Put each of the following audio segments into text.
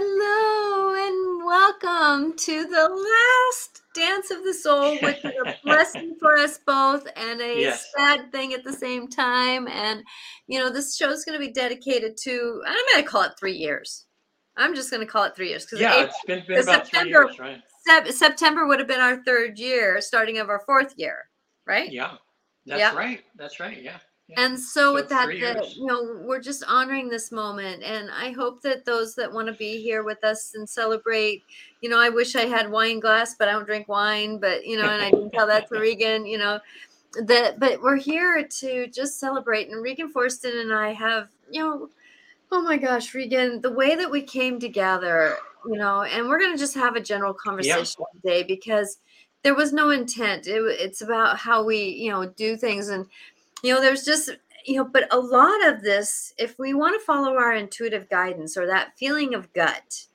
Hello and welcome to the last Dance of the Soul, which is a blessing for us both and a Yes. sad thing at the same time. And, you know, this show is going to be dedicated to, I'm going to call it three years. I'm just going to call it three years because Yeah, it's been, been about three September- years, right? Sep- September would have been our third year, starting of our fourth year, right? Yeah, that's Yeah. right. That's right. Yeah. And so, So with that, that you know, we're just honoring this moment, and I hope that those that want to be here with us and celebrate, you know, I wish I had wine glass, but I don't drink wine, but you know, and I didn't tell that to Regan, you know, that. But we're here to just celebrate, and Regan Forston and I have, you know, oh my gosh, Regan, the way that we came together, you know, and we're gonna just have a general conversation today because there was no intent. It, it's about how we, you know, do things and you know there's just you know but a lot of this if we want to follow our intuitive guidance or that feeling of gut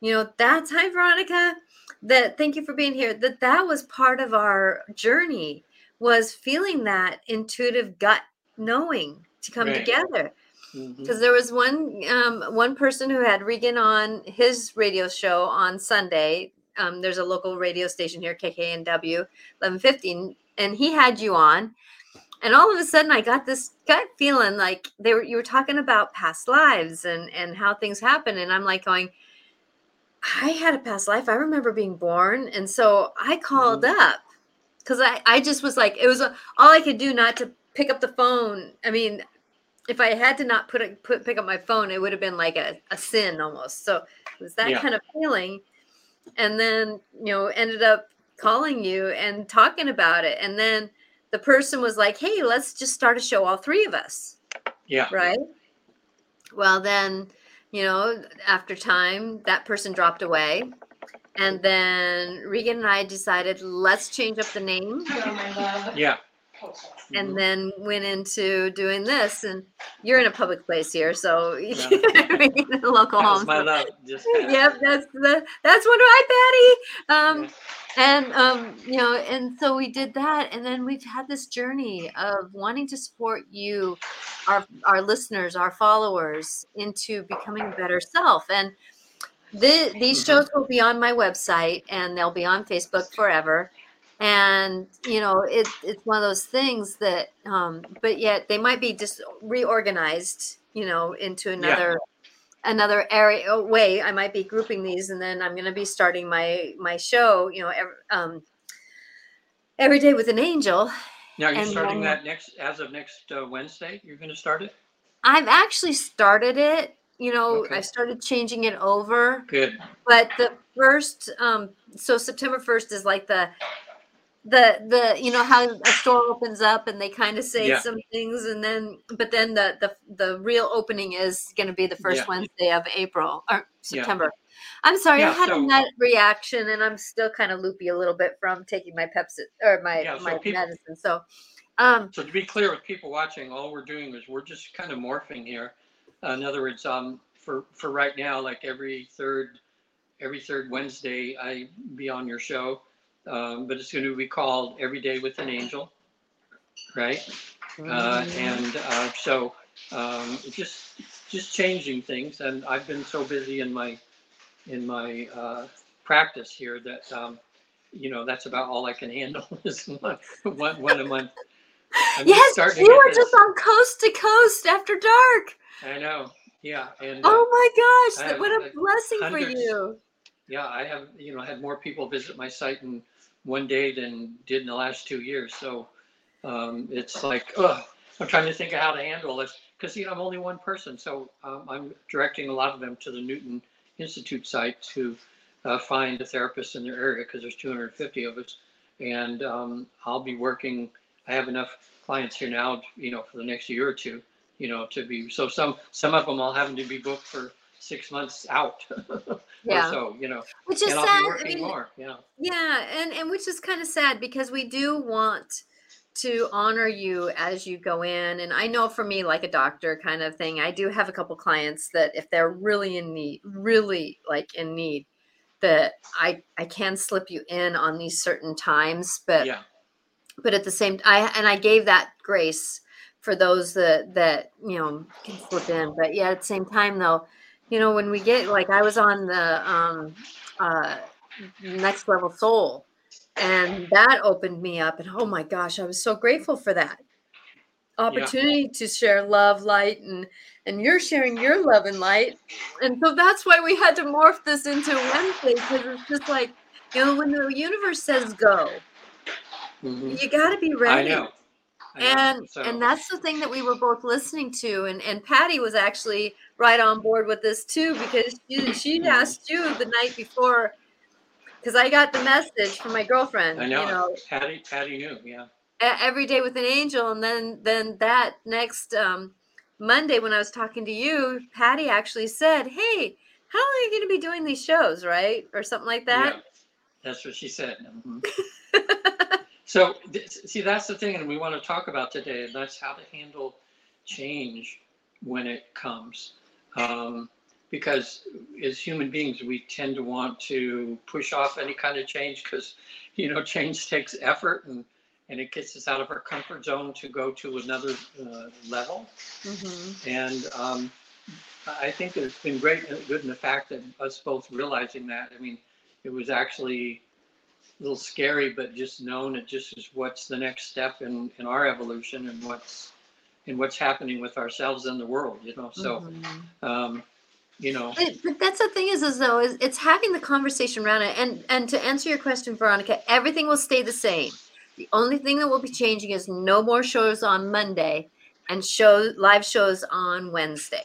you know that's hi veronica that thank you for being here that that was part of our journey was feeling that intuitive gut knowing to come Right. together because there was one um, one person who had Regan on his radio show on Sunday. Um, there's a local radio station here, KKNW 1115, and he had you on. And all of a sudden, I got this gut feeling like they were you were talking about past lives and and how things happen, and I'm like going, I had a past life. I remember being born, and so I called up because I I just was like it was uh, all I could do not to pick up the phone. I mean, if I had to not put it put pick up my phone, it would have been like a, a sin almost. So it was that Yeah. kind of feeling. And then, you know, ended up calling you and talking about it. And then the person was like, Hey, let's just start a show, all three of us. Yeah. Right. Well, then, you know, after time, that person dropped away. And then Regan and I decided, let's change up the name Yeah. and Mhm. then went into doing this and you're in a public place here so Yeah. in a local home my love. Just yep that's the that's what hi patty um Yeah. And um you know and so we did that and then we've had this journey of wanting to support you our our listeners our followers into becoming a better self. And the, these Mhm. shows will be on my website and they'll be on facebook forever. And you know it, it's one of those things that um but yet they might be just reorganized you know into another another area oh, way i might be grouping these and then i'm going to be starting my my show you know every, um every day with an angel Now you're and starting that next as of next uh, Wednesday. You're going to start it. i've actually started it you know Okay. i started changing it over Good. but the first um so september 1st is like the the the you know how a store opens up and they kind of say Yeah. some things and then but then the the the real opening is going to be the first Yeah. wednesday of april or Yeah. september i'm sorry i had so- a nut reaction and i'm still kind of loopy a little bit from taking my pepsi or my Yeah, so my people- medicine so um So to be clear with people watching, all we're doing is we're just kind of morphing here. Uh, in other words, um, for for right now, like every third every third Wednesday, I be on your show, um, but it's going to be called Every Day with an Angel, right? uh, and uh, so um, just just changing things. And I've been so busy in my in my uh, practice here that um, you know that's about all I can handle is one one, one a month. I'm yes you were just on coast to coast after dark I know, yeah, and uh, oh my gosh that- what a blessing for you yeah, I have you know had more people visit my site in one day than did in the last two years. So um, it's like, ugh, I'm trying to think of how to handle this because you know I'm only one person, so um, I'm directing a lot of them to the Newton Institute site to uh, find a therapist in their area because there's 250 of us, and um, I'll be working. I have enough clients here now, you know, for the next year or two, you know, to be so some some of them I'll have to be booked for six months out or yeah so, you know which is sad. I mean, more. Yeah. yeah, and and which is kind of sad because we do want to honor you as you go in. And I know for me, like a doctor kind of thing, I do have a couple clients that if they're really in need, really like in need, that I I can slip you in on these certain times, but yeah. but at the same time I and I gave that grace for those that that you know can slip in. But yeah, at the same time though, you know, when we get like I was on the um, uh, next level soul, and that opened me up, and oh my gosh, I was so grateful for that opportunity yeah. to share love, light, and and you're sharing your love and light, and so that's why we had to morph this into Wednesday because it's just like you know when the universe says go, mm-hmm. you got to be ready. I know and so. and that's the thing that we were both listening to and and patty was actually right on board with this too because she, she mm-hmm. asked you the night before because i got the message from my girlfriend i know, you know. patty patty knew yeah. Every day with an angel and then then that next um monday when i was talking to you patty actually said hey how long are you going to be doing these shows? Right? Or something like that. Yeah, that's what she said. Mm-hmm. So, see, that's the thing, and we want to talk about today, and that's how to handle change when it comes. Um, because as human beings, we tend to want to push off any kind of change because, you know, change takes effort and, and it gets us out of our comfort zone to go to another uh, level. Mm-hmm. And um, I think it's been great, good in the fact that us both realizing that. I mean, it was actually little scary, but just known it just is what's the next step in, in our evolution and what's and what's happening with ourselves and the world, you know. So, mm-hmm. um, you know, but, but, that's the thing is, is though, is it's having the conversation around it. And and to answer your question, Veronica, everything will stay the same. The only thing that will be changing is no more shows on Monday and show live shows on Wednesday.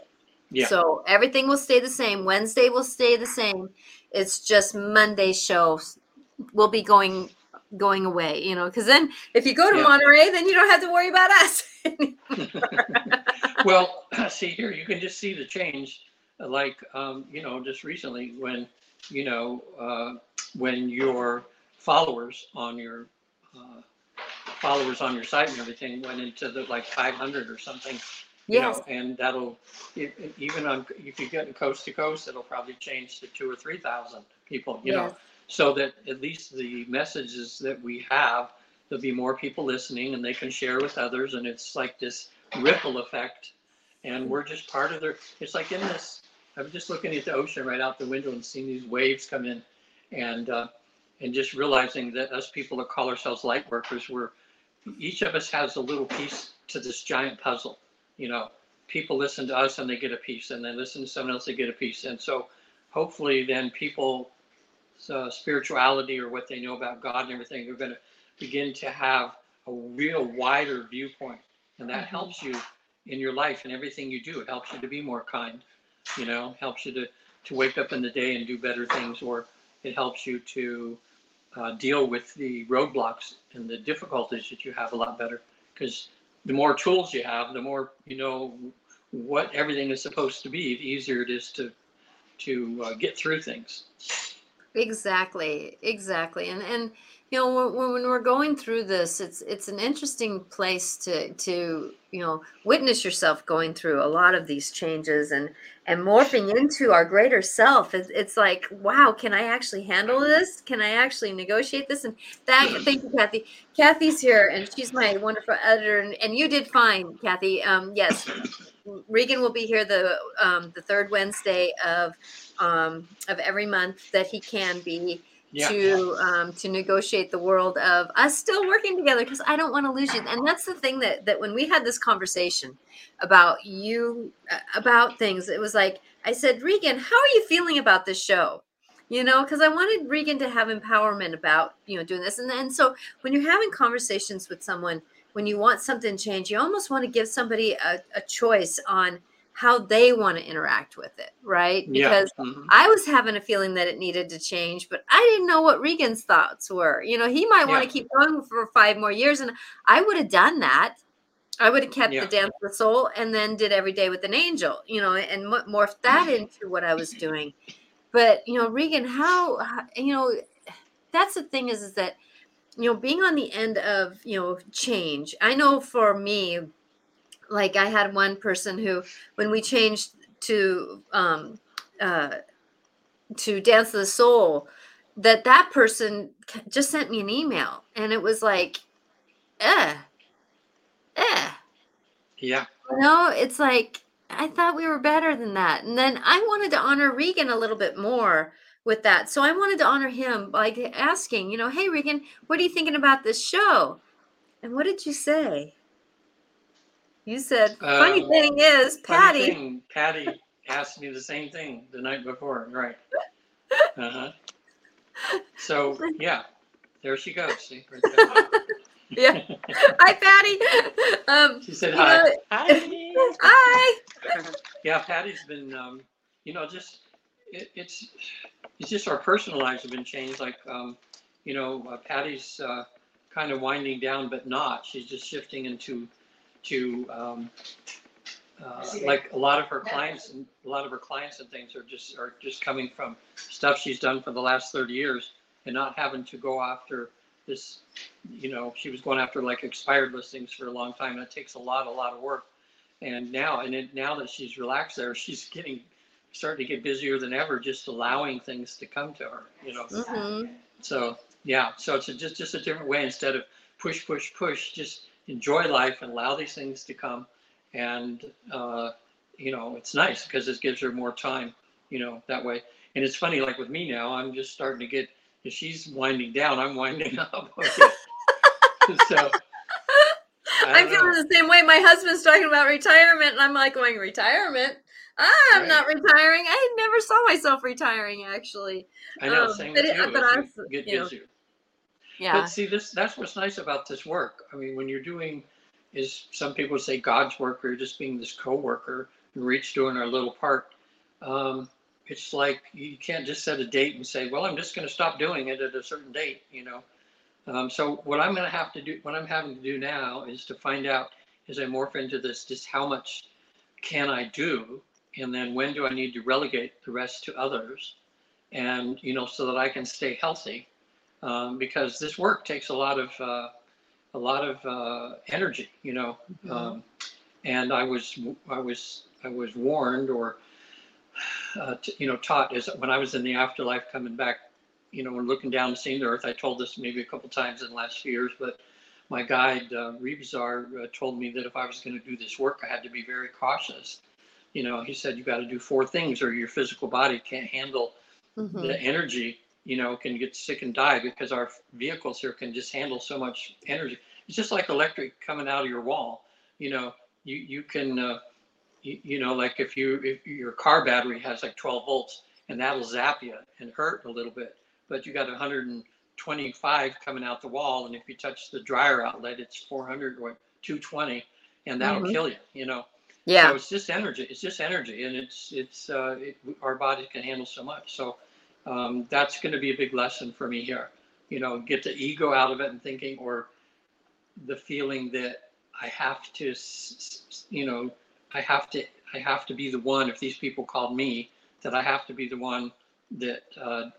Yeah. So everything will stay the same. Wednesday will stay the same. It's just Monday shows will be going going away, you know, because then if you go to yeah. Monterey, then you don't have to worry about us. well, see here, you can just see the change, like um, you know, just recently when you know uh, when your followers on your uh, followers on your site and everything went into the like 500 or something. You yes. know, and that'll it, even on if you get coast to coast, it'll probably change to two or three thousand people. You yes. know, so that at least the messages that we have, there'll be more people listening and they can share with others. And it's like this ripple effect. And we're just part of their, it's like in this, I'm just looking at the ocean right out the window and seeing these waves come in and, uh, and just realizing that us people that call ourselves light workers, we're, each of us has a little piece to this giant puzzle. You know, people listen to us and they get a piece, and they listen to someone else, they get a piece. And so hopefully then people uh, spirituality or what they know about God and everything, they're going to begin to have a real wider viewpoint. And that mm-hmm. helps you in your life and everything you do. It helps you to be more kind, you know, helps you to, to wake up in the day and do better things, or it helps you to uh, deal with the roadblocks and the difficulties that you have a lot better. Because the more tools you have, the more you know what everything is supposed to be, the easier it is to to uh, get through things. Exactly, exactly. And and you know when, when we're going through this, it's it's an interesting place to to you know witness yourself going through a lot of these changes and and morphing into our greater self. It's, it's like wow, can I actually handle this? Can I actually negotiate this? And that thank you, Kathy. Kathy's here, and she's my wonderful editor. And, and you did fine, Kathy. Um, yes, Regan will be here the um, the third Wednesday of um, of every month that he can be yeah. to um, to negotiate the world of us still working together because I don't want to lose you. And that's the thing that that when we had this conversation about you uh, about things, it was like I said, Regan, how are you feeling about this show? You know, because I wanted Regan to have empowerment about you know doing this, and and so when you're having conversations with someone, when you want something changed, you almost want to give somebody a, a choice on how they want to interact with it, right? Because yeah. mm-hmm. I was having a feeling that it needed to change, but I didn't know what Regan's thoughts were. You know, he might yeah. want to keep going for five more years, and I would have done that. I would have kept yeah. the dance with soul and then did every day with an angel, you know, and morphed that into what I was doing. But you know, Regan, how, how you know, that's the thing is, is that you know, being on the end of you know change. I know for me, like I had one person who, when we changed to um, uh, to Dance of the Soul, that that person just sent me an email, and it was like, eh, eh. Yeah. You know, it's like, I thought we were better than that. And then I wanted to honor Regan a little bit more with that. So I wanted to honor him by asking, you know, hey Regan, what are you thinking about this show? And what did you say? You said, funny um, thing is, Patty. Thing, Patty asked me the same thing the night before, right? Uh-huh. So yeah, there she goes. See, right yeah. Hi, Patty. Um, she said hi. Know, hi. hi. yeah, Patty's been, um, you know, just it, it's it's just our personal lives have been changed. Like, um, you know, uh, Patty's uh, kind of winding down, but not. She's just shifting into to um, uh, like a lot of her clients and a lot of her clients and things are just are just coming from stuff she's done for the last 30 years and not having to go after this you know she was going after like expired listings for a long time. And it takes a lot a lot of work. And now and it, now that she's relaxed there she's getting starting to get busier than ever just allowing things to come to her you know? Mm-hmm. so yeah so it's a, just just a different way instead of push push push just enjoy life and allow these things to come. And uh, you know it's nice because it gives her more time you know that way. And it's funny like with me now i'm just starting to get if she's winding down i'm winding up. So i'm feeling the same way. My husband's talking about retirement and i'm like going retirement? I'm right. not retiring. I never saw myself retiring actually. I know um, same but, it, but I, busier know, yeah but see this that's what's nice about this work i mean when you're doing is some people say God's work or you're just being this co-worker and we're each doing our little part. Um, it's like you can't just set a date and say, well, I'm just going to stop doing it at a certain date, you know. Um, so what I'm going to have to do, what I'm having to do now is to find out as I morph into this, just how much can I do, and then when do I need to relegate the rest to others, and you know, so that I can stay healthy, um, because this work takes a lot of uh, a lot of uh, energy, you know. Mm-hmm. Um, and I was I was I was warned or uh, t- you know taught as when I was in the afterlife coming back, you know, and looking down and seeing the earth. I told this maybe a couple times in the last few years, but my guide uh, uh, told me that if I was going to do this work, I had to be very cautious. You know, he said you got to do four things, or your physical body can't handle mm-hmm. the energy you know, can get sick and die because our vehicles here can just handle so much energy. It's just like electric coming out of your wall. You know, you you can, uh, you, you know, like if you if your car battery has like 12 volts and that'll zap you and hurt a little bit, but you got 125 coming out the wall, and if you touch the dryer outlet, it's 400 or 220, and that'll mm-hmm. kill you. You know. Yeah. So it's just energy. It's just energy, and it's it's uh, it, our bodies can handle so much. So um, that's going to be a big lesson for me here. You know, get the ego out of it and thinking, or the feeling that I have to, you know, I have to, I have to be the one. If these people called me, that I have to be the one that uh,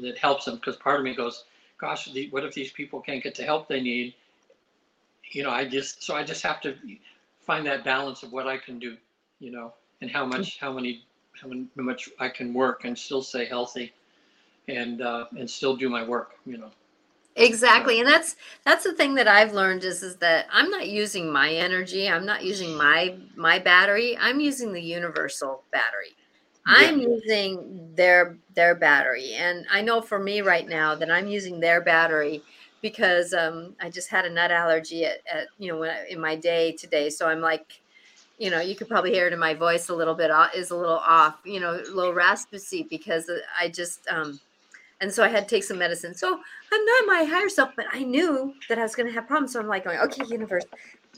that helps them. Because part of me goes, gosh, what if these people can't get the help they need? You know, I just so I just have to find that balance of what I can do. You know, and how much, how many, how much I can work and still stay healthy and uh, and still do my work. You know. Exactly, and that's that's the thing that I've learned is is that I'm not using my energy. I'm not using my my battery. I'm using the universal battery. I'm yeah. using their their battery, and I know for me right now that I'm using their battery because um, I just had a nut allergy at, at you know in my day today. So I'm like, you know, you could probably hear it in my voice a little bit is a little off, you know, a little raspy because I just um, and so I had to take some medicine. So I'm not my higher self, but I knew that I was going to have problems. So I'm like going, okay, universe,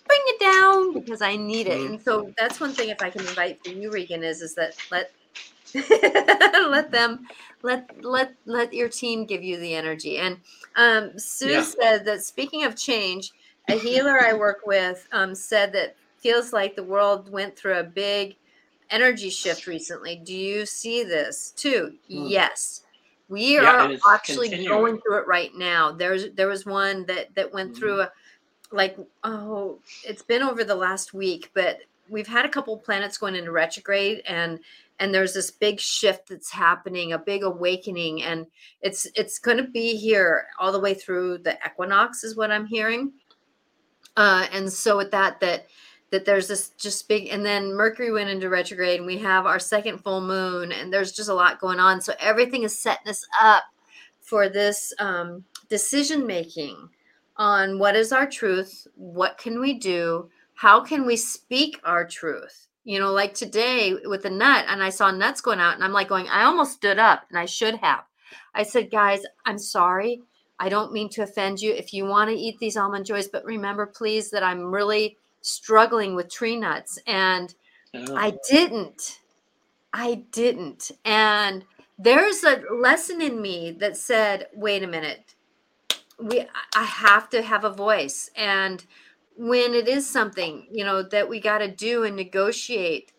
bring it down because I need it. And so that's one thing if I can invite for you, Regan, is is that let let them let let let your team give you the energy. And um, Sue yeah. said that speaking of change, a healer I work with um, said that feels like the world went through a big energy shift recently. Do you see this too? Mm. Yes we yeah, are actually continuing. going through it right now. There's there was one that that went mm-hmm. through a like oh it's been over the last week, but we've had a couple planets going into retrograde and and there's this big shift that's happening, a big awakening, and it's it's going to be here all the way through the equinox, is what I'm hearing. Uh, and so with that, that that there's this just big and then mercury went into retrograde and we have our second full moon and there's just a lot going on. So everything is setting us up for this um, decision making on what is our truth what can we do how can we speak our truth? You know like today with the nut and i saw nuts going out and i'm like going i almost stood up and i should have. I said guys i'm sorry. I don't mean to offend you. If you want to eat these almond joys but remember please that i'm really struggling with tree nuts and oh. I didn't. I didn't. And there's a lesson in me that said, wait a minute. We I have to have a voice and when it is something, you know, that we got to do and negotiate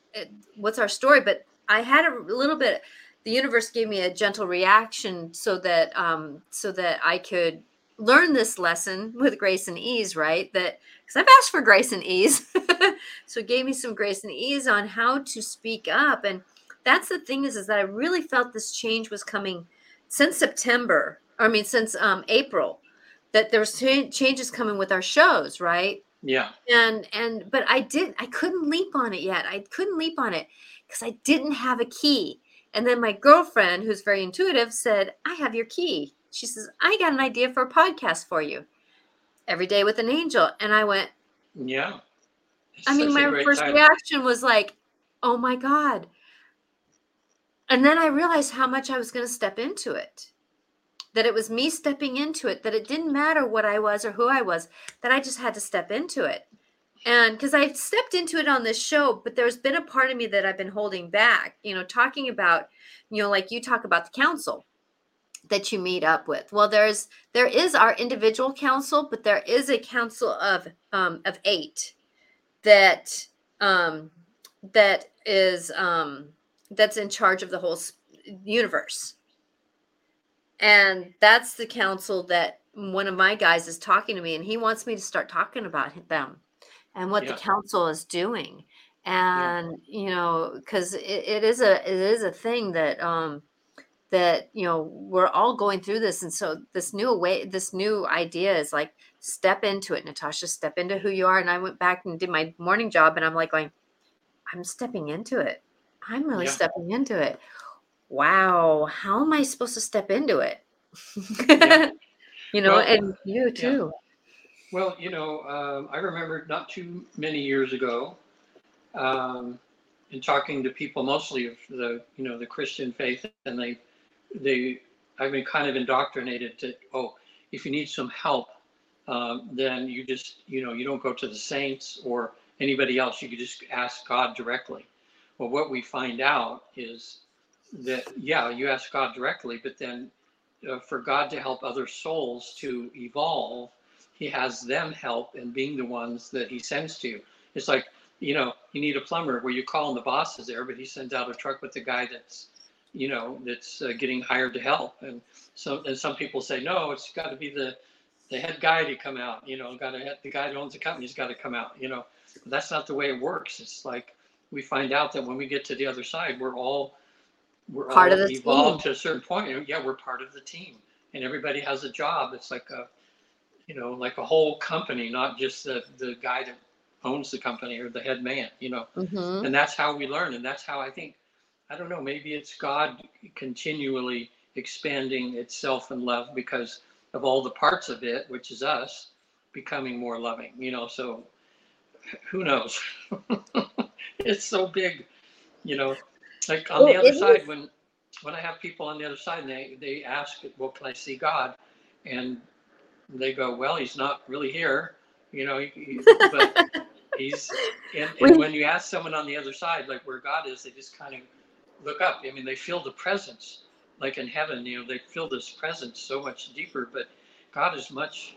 what's our story, but I had a little bit the universe gave me a gentle reaction so that um so that I could learn this lesson with grace and ease, right? That because I've asked for grace and ease. so it gave me some grace and ease on how to speak up. And that's the thing is, is that I really felt this change was coming since September. I mean, since um, April, that there was changes coming with our shows, right? Yeah. And and but I didn't. I couldn't leap on it yet. I couldn't leap on it because I didn't have a key. And then my girlfriend, who's very intuitive, said, "I have your key." She says, I got an idea for a podcast for you. Every day with an angel. And I went, Yeah. I mean, my first time. reaction was like, oh my God. And then I realized how much I was going to step into it. That it was me stepping into it, that it didn't matter what I was or who I was, that I just had to step into it. And because I've stepped into it on this show, but there's been a part of me that I've been holding back, you know, talking about, you know, like you talk about the council that you meet up with well there's there is our individual council but there is a council of um, of eight that um, that is um, that's in charge of the whole universe and that's the council that one of my guys is talking to me and he wants me to start talking about them and what yeah. the council is doing and yeah. you know because it, it is a it is a thing that um that you know we're all going through this and so this new way this new idea is like step into it natasha step into who you are and i went back and did my morning job and i'm like going i'm stepping into it i'm really yeah. stepping into it wow how am i supposed to step into it yeah. you know well, and you too yeah. well you know um, i remember not too many years ago um, in talking to people mostly of the you know the christian faith and they they I've been kind of indoctrinated to oh if you need some help um, then you just you know you don't go to the saints or anybody else you can just ask God directly. Well, what we find out is that yeah you ask God directly, but then uh, for God to help other souls to evolve, He has them help in being the ones that He sends to you. It's like you know you need a plumber where you call and the boss is there, but he sends out a truck with the guy that's you know, that's uh, getting hired to help. And so, and some people say, no, it's got to be the, the head guy to come out, you know, got to have the guy that owns the company's got to come out, you know, but that's not the way it works. It's like, we find out that when we get to the other side, we're all, we're part all of the evolved team. to a certain point. Yeah, we're part of the team and everybody has a job. It's like a, you know, like a whole company, not just the, the guy that owns the company or the head man, you know, mm-hmm. and that's how we learn. And that's how I think I don't know, maybe it's God continually expanding itself in love because of all the parts of it, which is us, becoming more loving, you know. So who knows? it's so big, you know. Like on well, the other side, is. when when I have people on the other side and they, they ask, Well, can I see God? And they go, Well, he's not really here, you know, he, but he's and, and when you ask someone on the other side, like where God is, they just kind of look up. I mean, they feel the presence, like in heaven. You know, they feel this presence so much deeper. But God is much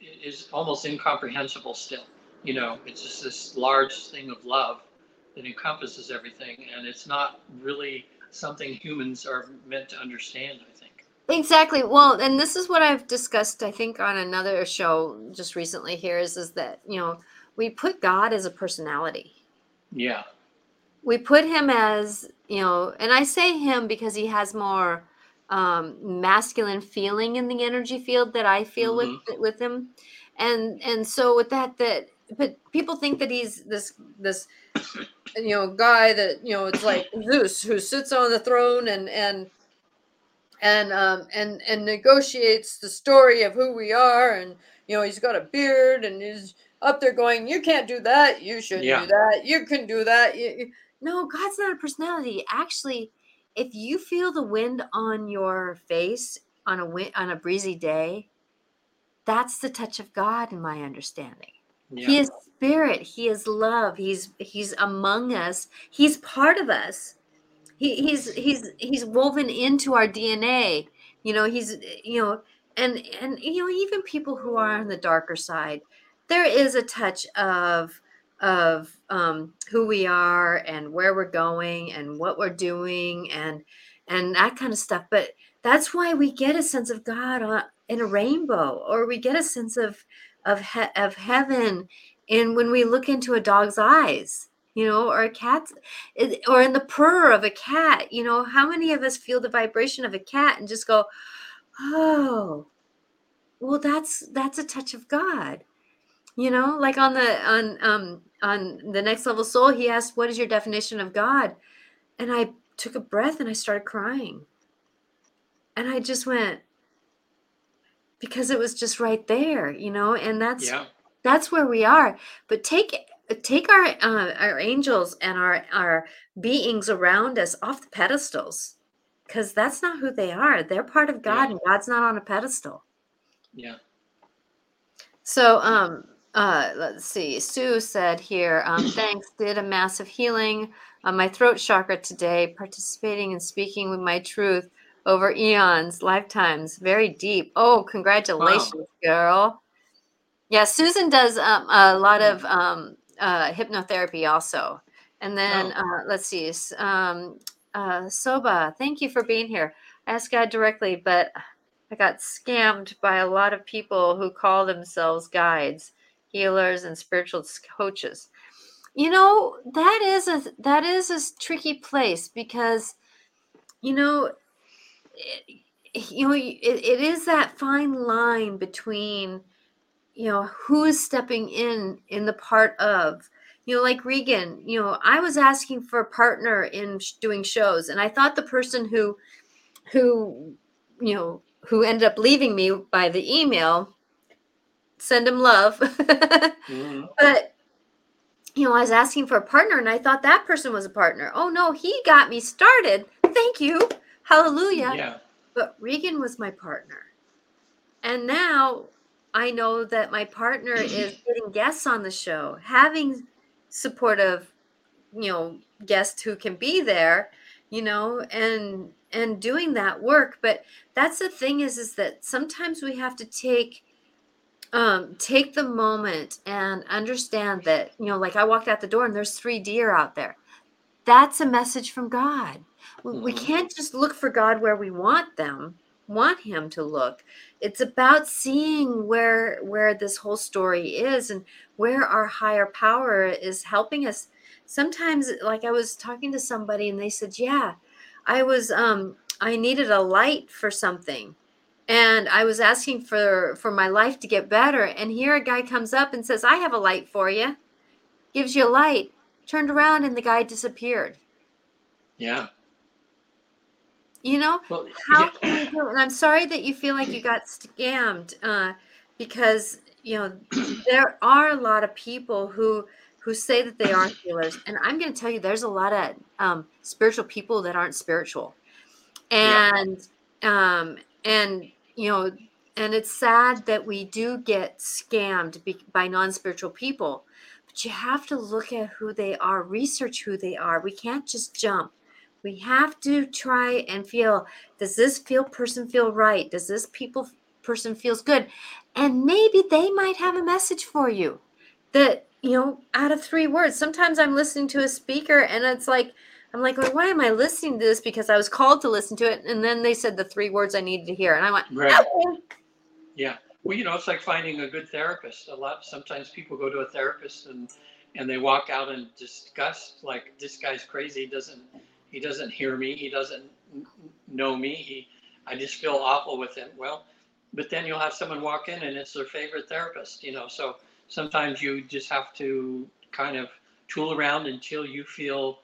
is almost incomprehensible still. You know, it's just this large thing of love that encompasses everything, and it's not really something humans are meant to understand. I think. Exactly. Well, and this is what I've discussed. I think on another show just recently. Here is is that you know we put God as a personality. Yeah we put him as you know and i say him because he has more um masculine feeling in the energy field that i feel mm-hmm. with with him. And and so with that that but people think that he's this this you know guy that you know it's like Zeus who sits on the throne and and and um and and negotiates the story of who we are. And you know he's got a beard and he's up there going you can't do that. You shouldn't Yeah. do that. You can do that. You, you-" no god's not a personality actually if you feel the wind on your face on a wind on a breezy day that's the touch of god in my understanding Yeah. he is spirit. He is love. He's he's among us. He's part of us. He, he's he's he's woven into our DNA. You know, he's you know, and and you know, even people who are on the darker side, there is a touch of of um, who we are and where we're going and what we're doing and and that kind of stuff. But that's why we get a sense of God in a rainbow, or we get a sense of of he- of heaven in when we look into a dog's eyes you know or a cat's or in the purr of a cat you know how many of us feel the vibration of a cat and just go oh well that's that's a touch of god you know like on the on um on the next level soul he asked what is your definition of god and i took a breath and i started crying and i just went because it was just right there you know and that's yeah. that's where we are but take take our uh, our angels and our our beings around us off the pedestals because that's not who they are they're part of god Yeah. and god's not on a pedestal Yeah. so um uh let's see. Sue said here um thanks did a massive healing on my throat chakra today participating and speaking with my truth over eons lifetimes very deep. Oh congratulations girl. Yeah susan does um, a lot of um uh hypnotherapy also. And then Oh. uh let's see um uh soba thank you for being here. I asked god directly but I got scammed by a lot of people who call themselves guides, healers, and spiritual coaches. You know that is a that is a tricky place because, you know, it, you know it, it is that fine line between, you know, who is stepping in in the part of. You know, like Regan, you know, I was asking for a partner in sh- doing shows, and I thought the person who, who, you know, who ended up leaving me by the email send him love. Mhm. but you know i was asking for a partner and i thought that person was a partner. Oh no he got me started. Thank you. Hallelujah. Yeah. but regan was my partner. And now i know that my partner is getting guests on the show having supportive you know guests who can be there you know and and doing that work. But that's the thing is is that sometimes we have to take um take the moment and understand that you know like i walked out the door and there's three deer out there. That's a message from god. We, we can't just look for god where we want them want him to look. It's about seeing where where this whole story is and where our higher power is helping us. Sometimes like i was talking to somebody and they said yeah i was um i needed a light for something and i was asking for for my life to get better and here a guy comes up and says i have a light for you gives you a light turned around and the guy disappeared Yeah. you know Well, how yeah. can you do? And I'm sorry that you feel like you got scammed, uh, because you know there are a lot of people who who say that they are healers, and I'm going to tell you, there's a lot of um, spiritual people that aren't spiritual, Yeah. and um, and you know, and it's sad that we do get scammed by non-spiritual people, but you have to look at who they are, research who they are. We can't just jump. We have to try and feel does this feel person feel right? Does this people person feels good? And maybe they might have a message for you that, you know, out of three words. Sometimes I'm listening to a speaker and it's like, I'm like, well, why am I listening to this? Because I was called to listen to it. And then they said the three words I needed to hear. And I went, Right. "Okay." Yeah. Well, you know, it's like finding a good therapist. A lot sometimes people go to a therapist and and they walk out in disgust, like this guy's crazy. He doesn't he doesn't hear me. He doesn't know me. He I just feel awful with him. Well, but then you'll have someone walk in and it's their favorite therapist. You know, so sometimes you just have to kind of tool around until you feel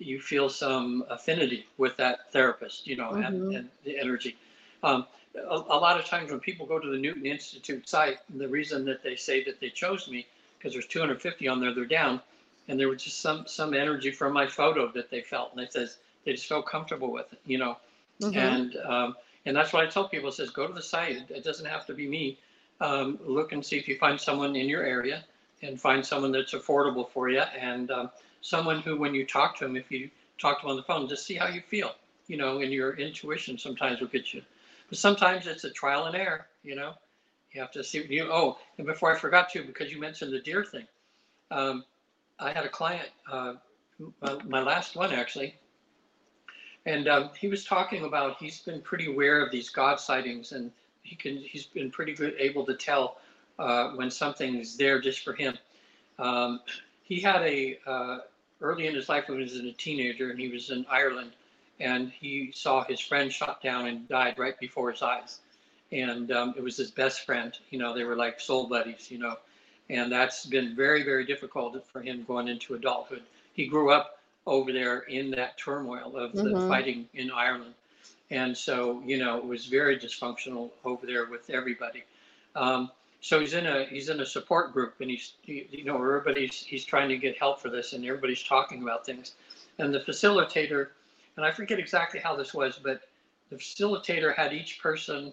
you feel some affinity with that therapist, you know, and, Mhm. and the energy. Um, a, a lot of times when people go to the Newton Institute site, the reason that they say that they chose me because there's 250 on there, they're down, and there was just some some energy from my photo that they felt, and they says they just felt comfortable with it, you know, Mhm. and um, and that's what I tell people. Says go to the site. It, it doesn't have to be me. Um, look and see if you find someone in your area, and find someone that's affordable for you, and um, someone who, when you talk to them, if you talk to them on the phone, just see how you feel, you know, and your intuition sometimes will get you. But sometimes it's a trial and error, you know. You have to see you. Oh, and before I forgot to, because you mentioned the deer thing, um, I had a client, uh, my, my last one actually, and um, he was talking about he's been pretty aware of these God sightings, and he can he's been pretty good able to tell uh, when something's there just for him. Um, he had a uh, early in his life when he was a teenager, and he was in Ireland, and he saw his friend shot down and died right before his eyes, and um, it was his best friend. You know, they were like soul buddies. You know, and that's been very very difficult for him going into adulthood. He grew up over there in that turmoil of the Mhm. fighting in Ireland, and so you know it was very dysfunctional over there with everybody. Um, so he's in a he's in a support group and he's you know everybody's he's trying to get help for this and everybody's talking about things. And the facilitator and i forget exactly how this was but the facilitator had each person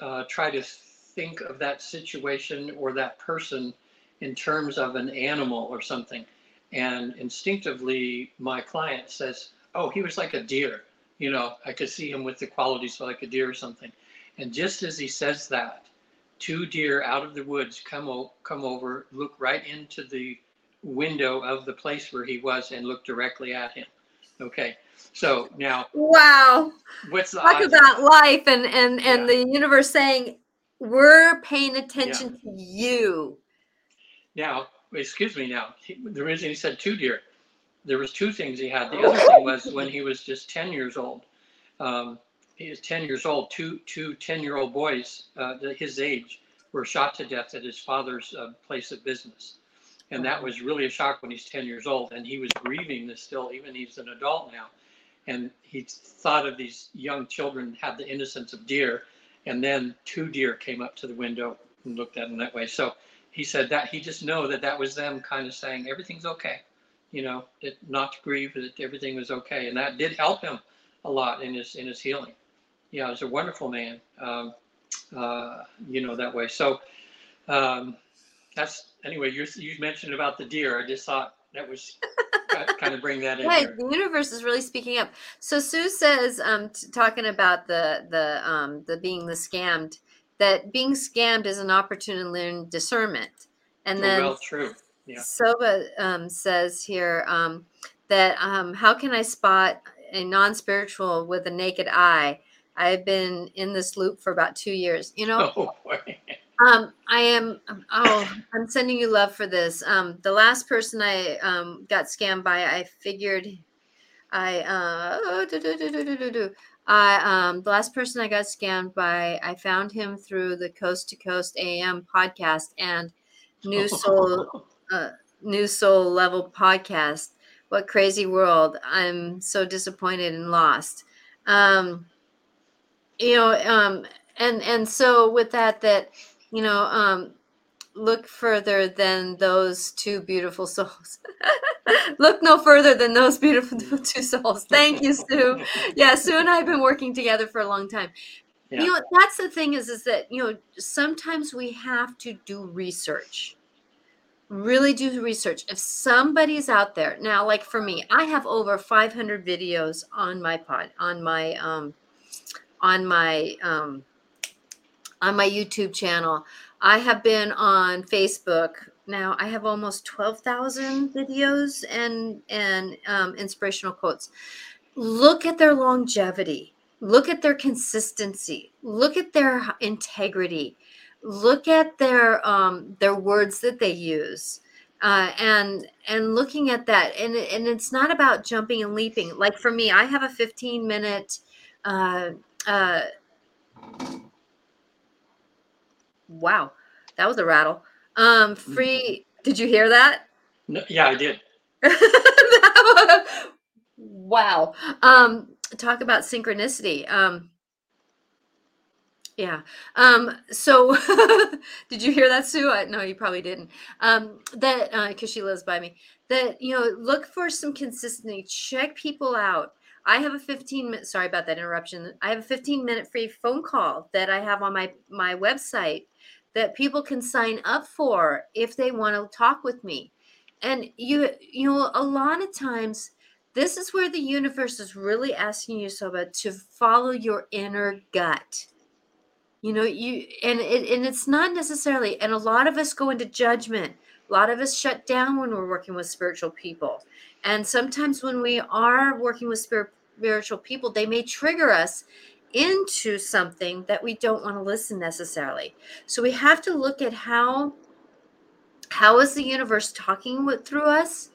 uh, try to think of that situation or that person in terms of an animal or something. And instinctively my client says oh he was like a deer. You know i could see him with the qualities of like a deer or something. And just as he says that two deer out of the woods come o- come over, look right into the window of the place where he was, and look directly at him. Okay, so now Wow. what's the Talk about life and and and Yeah. the universe saying we're paying attention to you. Now, excuse me. Now, the reason he said two deer, there was two things he had. The other thing was when he was just ten years old. Um, he was ten years old. Two two 10 year old boys, uh, his age, were shot to death at his father's uh, place of business, and that was really a shock when he's ten years old. And he was grieving this still, even he's an adult now, and he thought of these young children had the innocence of deer, and then two deer came up to the window and looked at him that way. So he said that he just know that that was them kind of saying everything's okay you know that not to grieve that everything was okay and that did help him a lot in his in his healing yeah he's a wonderful man um, uh, you know that way. So um, that's anyway you you mentioned about the deer. I just thought that was kind of bring that in Right, the universe is really speaking up. So Sue says, um, t- talking about the the um, the being the scammed, that being scammed is an opportunity to learn discernment, and Oh, then well true. Yeah. Soba um, says here um, that um, how can I spot a non spiritual with a naked eye? I've been in this loop for about two years. You know, oh um, I am. um, Oh, I'm sending you love for this. Um, the last person I um, got scammed by, I figured, I uh, oh, do, do, do. I um, the last person I got scammed by, I found him through the Coast to Coast AM podcast and New Soul uh, New Soul Level podcast. What crazy world! I'm so disappointed and lost. Um, you know, um, and and so with that, that you know, um, look further than those two beautiful souls. look no further than those beautiful two souls. Thank you, Sue. Yeah, Sue and I have been working together for a long time. Yeah. You know, that's the thing is, is that you know sometimes we have to do research. Really do research. If somebody's out there now, like for me, I have over 500 videos on my pod, on my um, on my um, on my YouTube channel. I have been on Facebook now. I have almost 12,000 videos and and um, inspirational quotes. Look at their longevity. Look at their consistency. Look at their integrity. Look at their um, their words that they use. Uh, and and looking at that and and it's not about jumping and leaping like for me i have a 15 minute uh, uh, wow that was a rattle Um, free. Did you hear that? No, yeah, I did. wow. Um, talk about synchronicity. Um, yeah. Um, so did you hear that, Sue? I, no, you probably didn't. Um, that because uh, she lives by me. That you know, look for some consistency. Check people out. I have a 15 minute. Sorry about that interruption. I have a 15 minute free phone call that I have on my my website that people can sign up for if they want to talk with me. And you you know, a lot of times this is where the universe is really asking you so to follow your inner gut you know you and it and it's not necessarily and a lot of us go into judgment a lot of us shut down when we're working with spiritual people and sometimes when we are working with spiritual people they may trigger us into something that we don't want to listen necessarily. So we have to look at how how is the universe talking with, through us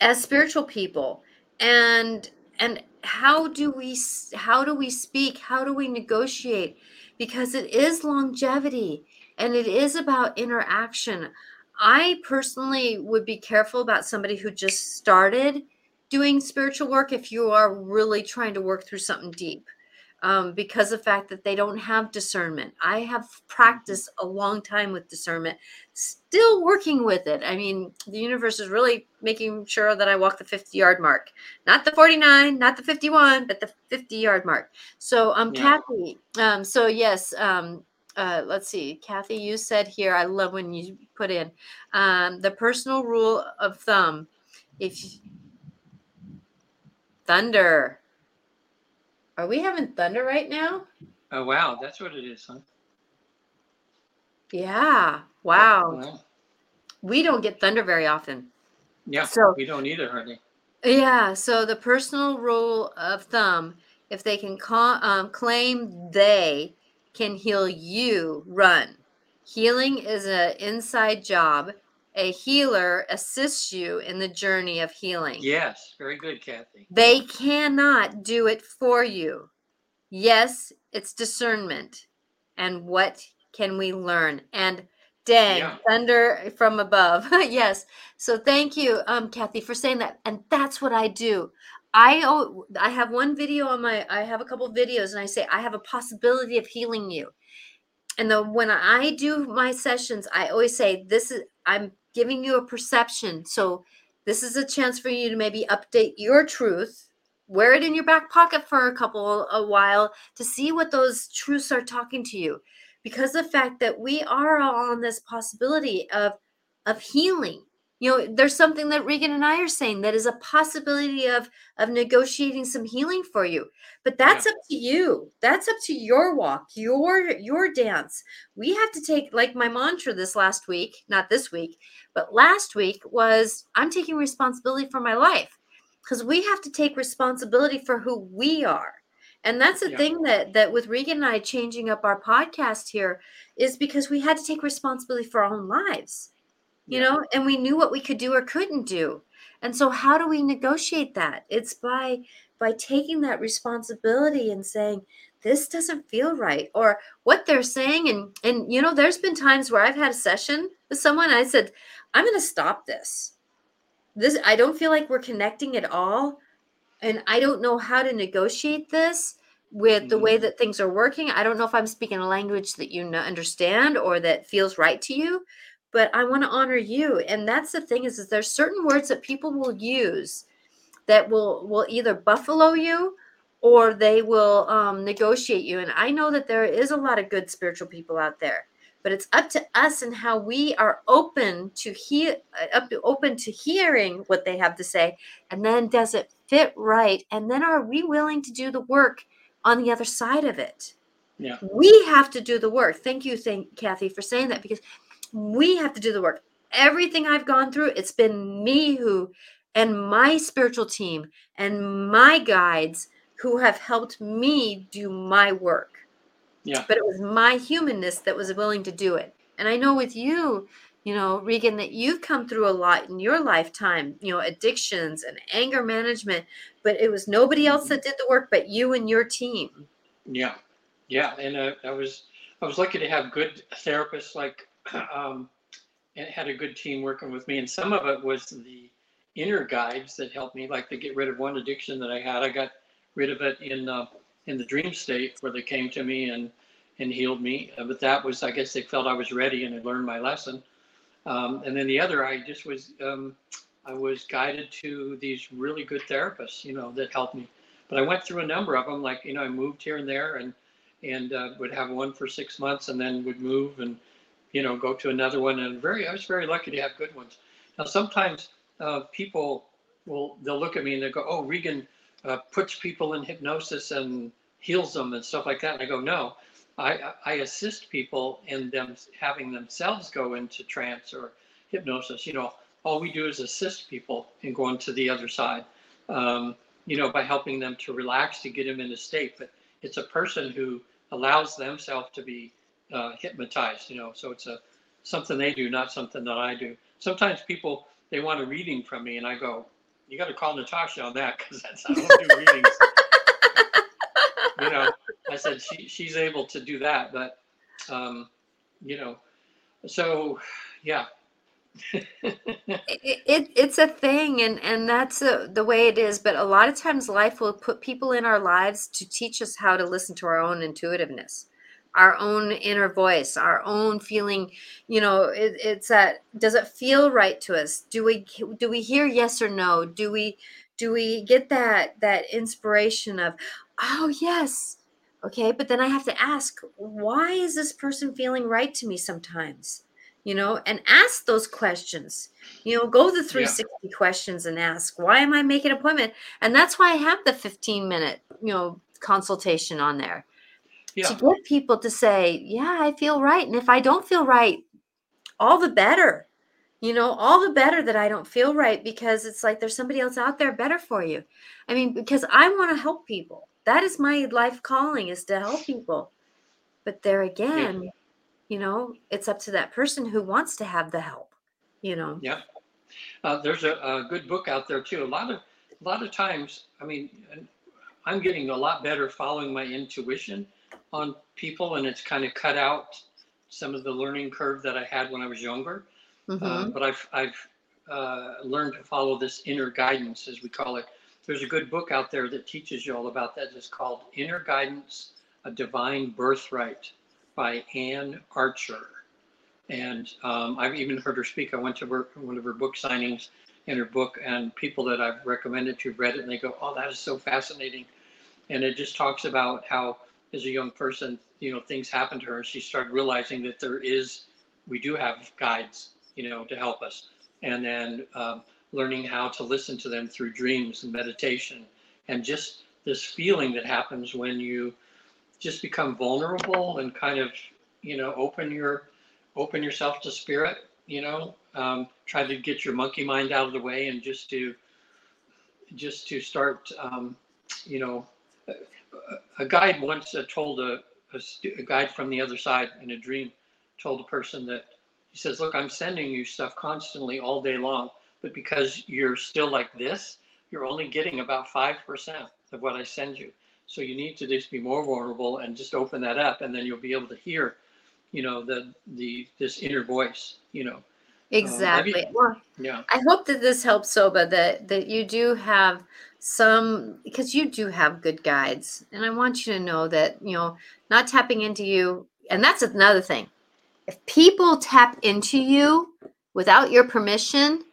as spiritual people? And and how do we how do we speak? How do we negotiate? Because it is longevity and it is about interaction i personally would be careful about somebody who just started doing spiritual work if you are really trying to work through something deep um, because of the fact that they don't have discernment. I have practiced a long time with discernment, still working with it. I mean, the universe is really making sure that I walk the 50 yard mark, not the 49, not the 51, but the 50 yard mark. So, um, yeah. Kathy, um, so yes, um, uh, let's see, Kathy, you said here, I love when you put in um, the personal rule of thumb. If thunder, are we having thunder right now? Oh wow, that's what it is, huh? Yeah. Wow. We don't get thunder very often. Yeah. So we don't either, hardly. Yeah. So the personal rule of thumb, if they can call, um, claim they can heal you, run. Healing is an inside job a healer assists you in the journey of healing. Yes, very good, Kathy. They cannot do it for you. Yes, it's discernment. And what can we learn? And dang, yeah. thunder from above. yes. So thank you, um, Kathy, for saying that. And that's what I do. I oh, I have one video on my I have a couple videos and I say I have a possibility of healing you. And the when I do my sessions, I always say this is I'm giving you a perception. So this is a chance for you to maybe update your truth, wear it in your back pocket for a couple a while to see what those truths are talking to you. Because the fact that we are all on this possibility of of healing you know there's something that regan and i are saying that is a possibility of of negotiating some healing for you. But that's yeah. up to you. That's up to your walk your your dance. We have to take like my mantra this last week not this week but last week was i'm taking responsibility for my life. Because we have to take responsibility for who we are. And that's the yeah. thing that that with regan and i changing up our podcast here is because we had to take responsibility for our own lives you yeah. know, and we knew what we could do or couldn't do. And so how do we negotiate that? It's by by taking that responsibility and saying this doesn't feel right or what they're saying and and you know there's been times where I've had a session with someone I said I'm going to stop this. This I don't feel like we're connecting at all and I don't know how to negotiate this with the way mm-hmm. that things are working. I don't know if I'm speaking a language that you understand or that feels right to you but I want to honor you. And that's the thing is, is there's certain words that people will use that will will either buffalo you or they will um, negotiate you. And I know that there is a lot of good spiritual people out there, but it's up to us and how we are open to hear, uh, up open to hearing what they have to say, and then does it fit right? And then are we willing to do the work on the other side of it? Yeah. We have to do the work. Thank you, thank Kathy, for saying that because we have to do the work. Everything I've gone through, it's been me who and my spiritual team and my guides who have helped me do my work. Yeah. But it was my humanness that was willing to do it. And I know with you, you know, Regan, that you've come through a lot in your lifetime, you know, addictions and anger management, but it was nobody else mm-hmm. that did the work but you and your team. Yeah. Yeah. And uh, I was, I was lucky to have good therapists like um, had a good team working with me, and some of it was the inner guides that helped me, like to get rid of one addiction that I had. I got rid of it in uh, in the dream state where they came to me and and healed me. Uh, but that was, I guess, they felt I was ready and had learned my lesson. Um, and then the other, I just was um, I was guided to these really good therapists, you know, that helped me. But I went through a number of them. Like you know, I moved here and there, and and uh, would have one for six months, and then would move and you know go to another one. And very, I was very lucky to have good ones. Now sometimes uh, people will they'll look at me and they go, "Oh, Regan uh, puts people in hypnosis and heals them and stuff like that." And I go, "No, I I assist people in them having themselves go into trance or hypnosis. You know, all we do is assist people in going to the other side. Um, you know, by helping them to relax to get them in a state. But it's a person who allows themselves to be uh, hypnotized. You know, so it's a something they do, not something that I do. Sometimes people they want a reading from me, and I go, "You got to call Natasha on that because that's I don't do readings." you know, I said she she's able to do that, but um, you know, so yeah. it, it, it's a thing and and that's a, the way it is but a lot of times life will put people in our lives to teach us how to listen to our own intuitiveness our own inner voice our own feeling you know it, it's that does it feel right to us? Do we do we hear yes or no? Do we do we get that that inspiration of oh yes. Okay but then i have to ask why is this person feeling right to me sometimes? You know and ask those questions. You know go the 360 yeah. questions and ask why am i making an appointment? And that's why i have the 15 minute you know consultation on there yeah. to get people to say, yeah, I feel right. And if I don't feel right, all the better. You know, all the better that I don't feel right because it's like there's somebody else out there better for you. I mean, because I want to help people. That is my life calling is to help people. But there again, yeah. you know, it's up to that person who wants to have the help, you know. Yeah. Uh, there's a, a good book out there too. A lot of a lot of times, I mean, I'm getting a lot better following my intuition on people and it's kind of cut out some of the learning curve that I had when I was younger. Mm-hmm. Uh, but I've, I've uh, learned to follow this inner guidance, as we call it. There's a good book out there that teaches you all about that. It's called Inner Guidance, A Divine Birthright by Anne Archer. And um, I've even heard her speak. I went to her, one of her book signings in her book, and people that I've recommended to read it, and they go, Oh, that is so fascinating. And it just talks about how as a young person, you know, things happened to her. And she started realizing that there is, we do have guides, you know, to help us. And then um, learning how to listen to them through dreams and meditation and just this feeling that happens when you just become vulnerable and kind of, you know, open your, open yourself to spirit, you know, um, try to get your monkey mind out of the way and just to, just to start, um, you know, a guide once uh, told a, a, a, guide from the other side in a dream told a person that he says look i'm sending you stuff constantly all day long but because you're still like this you're only getting about 5% of what i send you. So you need to just be more vulnerable and just open that up and then you'll be able to hear you know the the this inner voice you know. Exactly. Um, well yeah. I hope that this helps soba that that you do have some because you do have good guides and i want you to know that you know not tapping into you and that's another thing. If people tap into you without your permission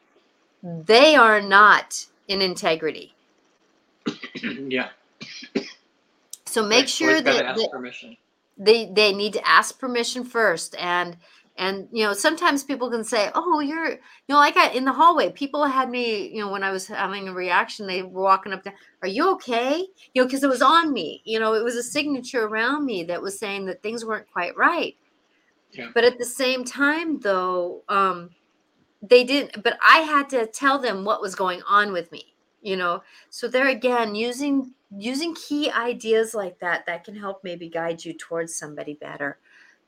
they are not in integrity. Yeah. So make sure that, that they they need to ask permission first and and you know sometimes people can say oh you're you know like I, in the hallway people had me you know when i was having a reaction they were walking up to are you okay you know because it was on me you know it was a signature around me that was saying that things weren't quite right yeah. but at the same time though um they didn't but i had to tell them what was going on with me you know so there again using using key ideas like that that can help maybe guide you towards somebody better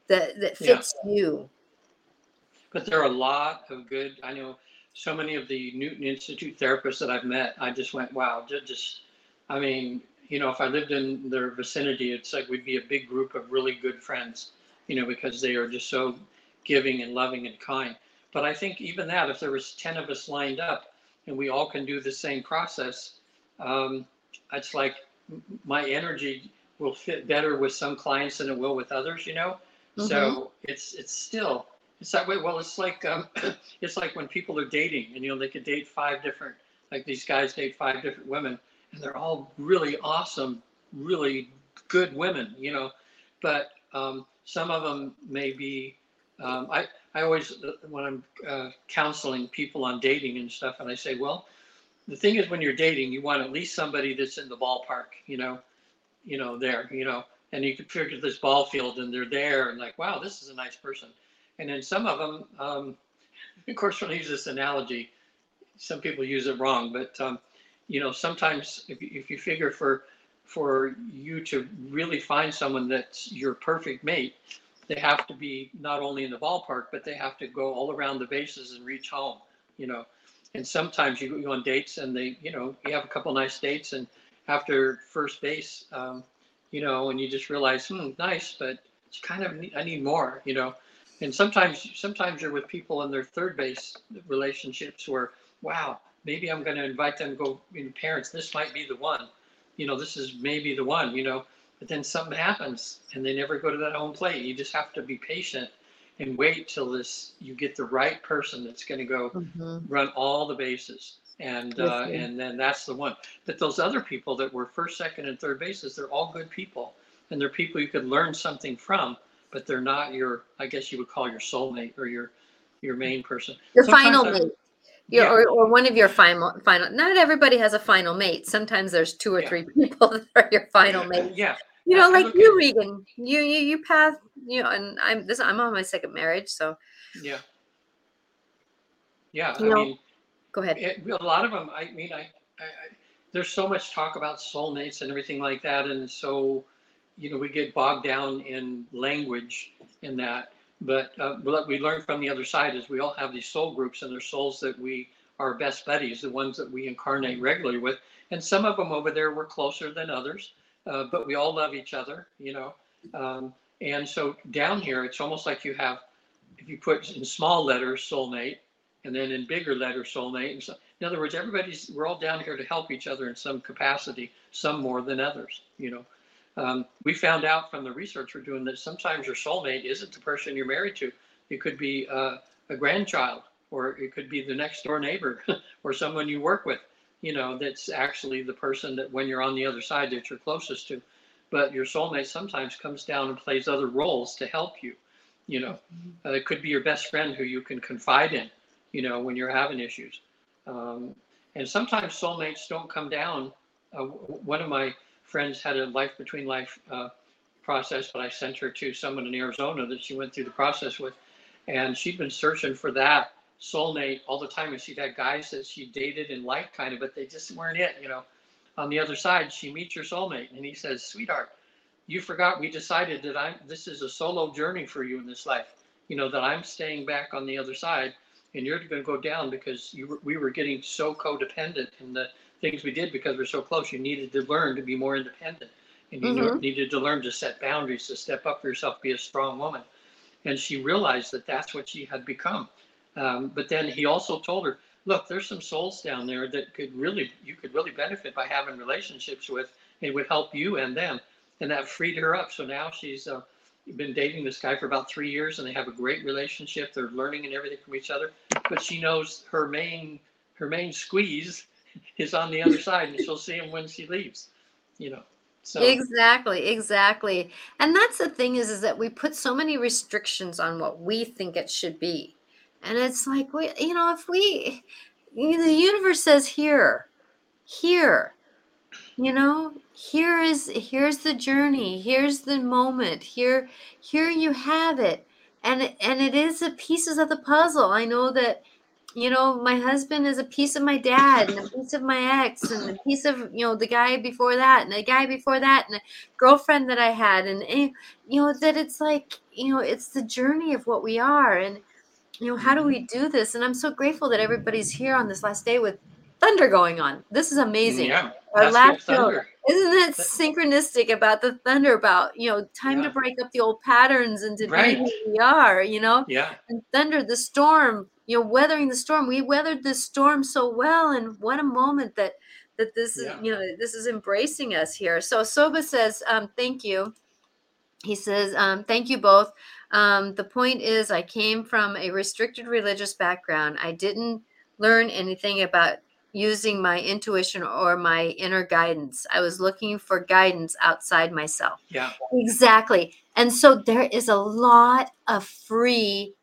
that that fits yeah. you but there are a lot of good. I know so many of the Newton Institute therapists that I've met. I just went, wow, just, I mean, you know, if I lived in their vicinity, it's like we'd be a big group of really good friends, you know, because they are just so giving and loving and kind. but I think even that, if there was 10 of us lined up and we all can do the same process, um, it's like my energy will fit better with some clients than it will with others, you know? Mm-hmm. So it's, it's still, it's that way. Well, it's like, um, it's like when people are dating and, you know, they could date five different, like these guys date five different women and they're all really awesome, really good women, you know, but um, some of them may be, um, I, I always, uh, when I'm uh, counseling people on dating and stuff, and I say, well, the thing is when you're dating, you want at least somebody that's in the ballpark, you know, you know, there, you know, and you can figure this ball field and they're there and like, wow, this is a nice person. And then some of them, um, of course, when I use this analogy, some people use it wrong, but um, you know, sometimes if, if you figure for for you to really find someone that's your perfect mate, they have to be not only in the ballpark, but they have to go all around the bases and reach home, you know. And sometimes you go on dates and they, you know, you have a couple nice dates and after first base, um, you know, and you just realize, hmm, nice, but it's kind of, I need more, you know. And sometimes, sometimes you're with people in their third base relationships where, wow, maybe I'm going to invite them to go, you know, parents, this might be the one, you know, this is maybe the one, you know, but then something happens and they never go to that home plate. You just have to be patient and wait till this, you get the right person that's going to go mm-hmm. run all the bases. And, uh, and then that's the one. But those other people that were first, second, and third bases, they're all good people. And they're people you could learn something from, but they're not your, I guess you would call your soulmate or your, your main person. Your Sometimes final I, mate. Your, yeah. or, or one of your final final not everybody has a final mate. Sometimes there's two or yeah. three people that are your final mate. Yeah. You know like you regan. You you you path you know and i'm this i'm on my second marriage so. Yeah. Yeah you i know, mean go ahead. it, a lot of them i mean I, I, I there's so much talk about soulmates and everything like that and so you know we get bogged down in language in that but uh, what we learn from the other side is we all have these soul groups, and they're souls that we are best buddies, the ones that we incarnate regularly with. And some of them over there were closer than others, uh, but we all love each other, you know. Um, and so down here, it's almost like you have, if you put in small letters, soulmate, and then in bigger letters, soulmate. And so, in other words, everybody's, we're all down here to help each other in some capacity, some more than others, you know. Um, we found out from the research we're doing that sometimes your soulmate isn't the person you're married to. It could be uh, a grandchild, or it could be the next door neighbor, or someone you work with. You know, that's actually the person that when you're on the other side that you're closest to. But your soulmate sometimes comes down and plays other roles to help you. You know, uh, it could be your best friend who you can confide in. You know, when you're having issues. Um, and sometimes soulmates don't come down. Uh, one of my friends had a life between life uh, process, but I sent her to someone in Arizona that she went through the process with. And she'd been searching for that soulmate all the time. And she'd had guys that she dated and liked kind of, but they just weren't it, you know. On the other side, she meets her soulmate and he says, Sweetheart, you forgot we decided that I'm this is a solo journey for you in this life. You know, that I'm staying back on the other side and you're going to go down because you we were getting so codependent in the things we did because we're so close. You needed to learn to be more independent, and you mm-hmm. needed to learn to set boundaries, to step up for yourself, be a strong woman. And she realized that that's what she had become. Um, but then he also told her, "Look, there's some souls down there that could really, you could really benefit by having relationships with. It would help you and them." And that freed her up. So now she's uh, been dating this guy for about three years, and they have a great relationship. They're learning and everything from each other. But she knows her main her main squeeze is on the other side and she'll see him when she leaves you know so. Exactly exactly. And that's the thing is is that we put so many restrictions on what we think it should be. And it's like we you know if we the universe says here here you know here is here's the journey here's the moment here here you have it. And and it is the pieces of the puzzle. I know that you know, my husband is a piece of my dad and a piece of my ex and a piece of, you know, the guy before that and the guy before that and a girlfriend that I had. And, and, you know, that it's like, you know, it's the journey of what we are. And, you know, how do we mm-hmm. do this? And I'm so grateful that everybody's here on this last day with thunder going on. This is amazing. Yeah. Our last show. Isn't that synchronistic about the thunder about, you know, time yeah. to break up the old patterns and to right. be who we are, you know? Yeah. And thunder, the storm, you know weathering the storm. We weathered this storm so well and what a moment that that this Yeah. is you know this is embracing us here. So soba says um, thank you. He says um, thank you both. Um, the point is i came from a restricted religious background. I didn't learn anything about using my intuition or my inner guidance. I was looking for guidance outside myself. Yeah. Exactly. And so there is a lot of free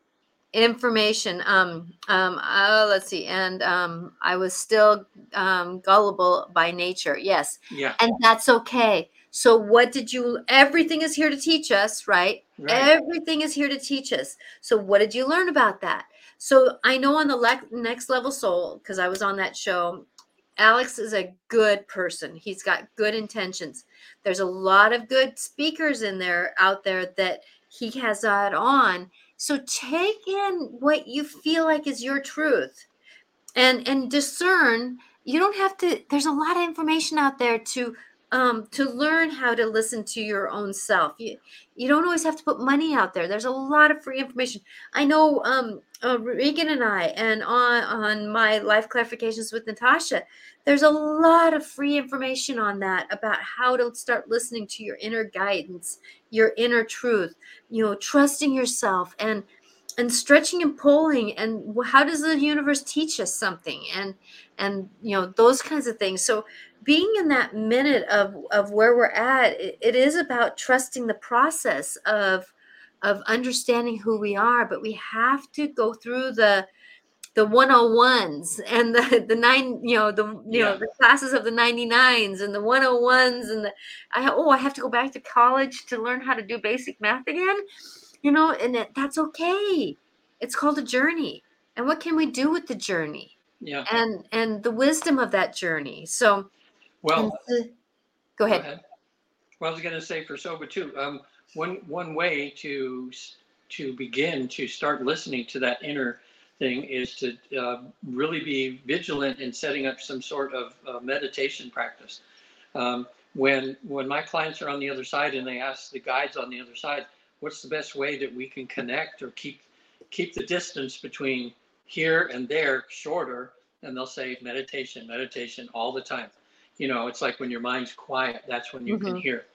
information. Um, um, oh, let's see. And um, I was still um, gullible by nature. Yes. Yeah. And that's okay. So, what did you? Everything is here to teach us, right? Right. Everything is here to teach us. So, what did you learn about that? So, I know on the le- next level soul, because I was on that show, Alex is a good person. He's got good intentions. There's a lot of good speakers in there out there that he has that on. So, take in what you feel like is your truth and and discern. You don't have to there's a lot of information out there to um to learn how to listen to your own self. You you don't always have to put money out there. There's a lot of free information. I know um uh, regan and i and on on my life clarifications with natasha there's a lot of free information on that about how to start listening to your inner guidance your inner truth you know trusting yourself and and stretching and pulling and how does the universe teach us something? And and you know those kinds of things. So being in that minute of of where we're at it, it is about trusting the process of of understanding who we are but we have to go through the the 101s and the the nine you know the you know the classes of the 99s and the 101s and the i oh i have to go back to college to learn how to do basic math again you know and it, that's okay it's called a journey and what can we do with the journey Yeah. and and the wisdom of that journey so Well, and the- go ahead Well, I was going to say for Soba too. Um, one one way to to begin to start listening to that inner thing is to uh, really be vigilant in setting up some sort of uh, meditation practice. Um, when when my clients are on the other side and they ask the guides on the other side, what's the best way that we can connect or keep keep the distance between here and there shorter? And they'll say meditation, meditation all the time you know it's like when your mind's quiet that's when you can Mhm. hear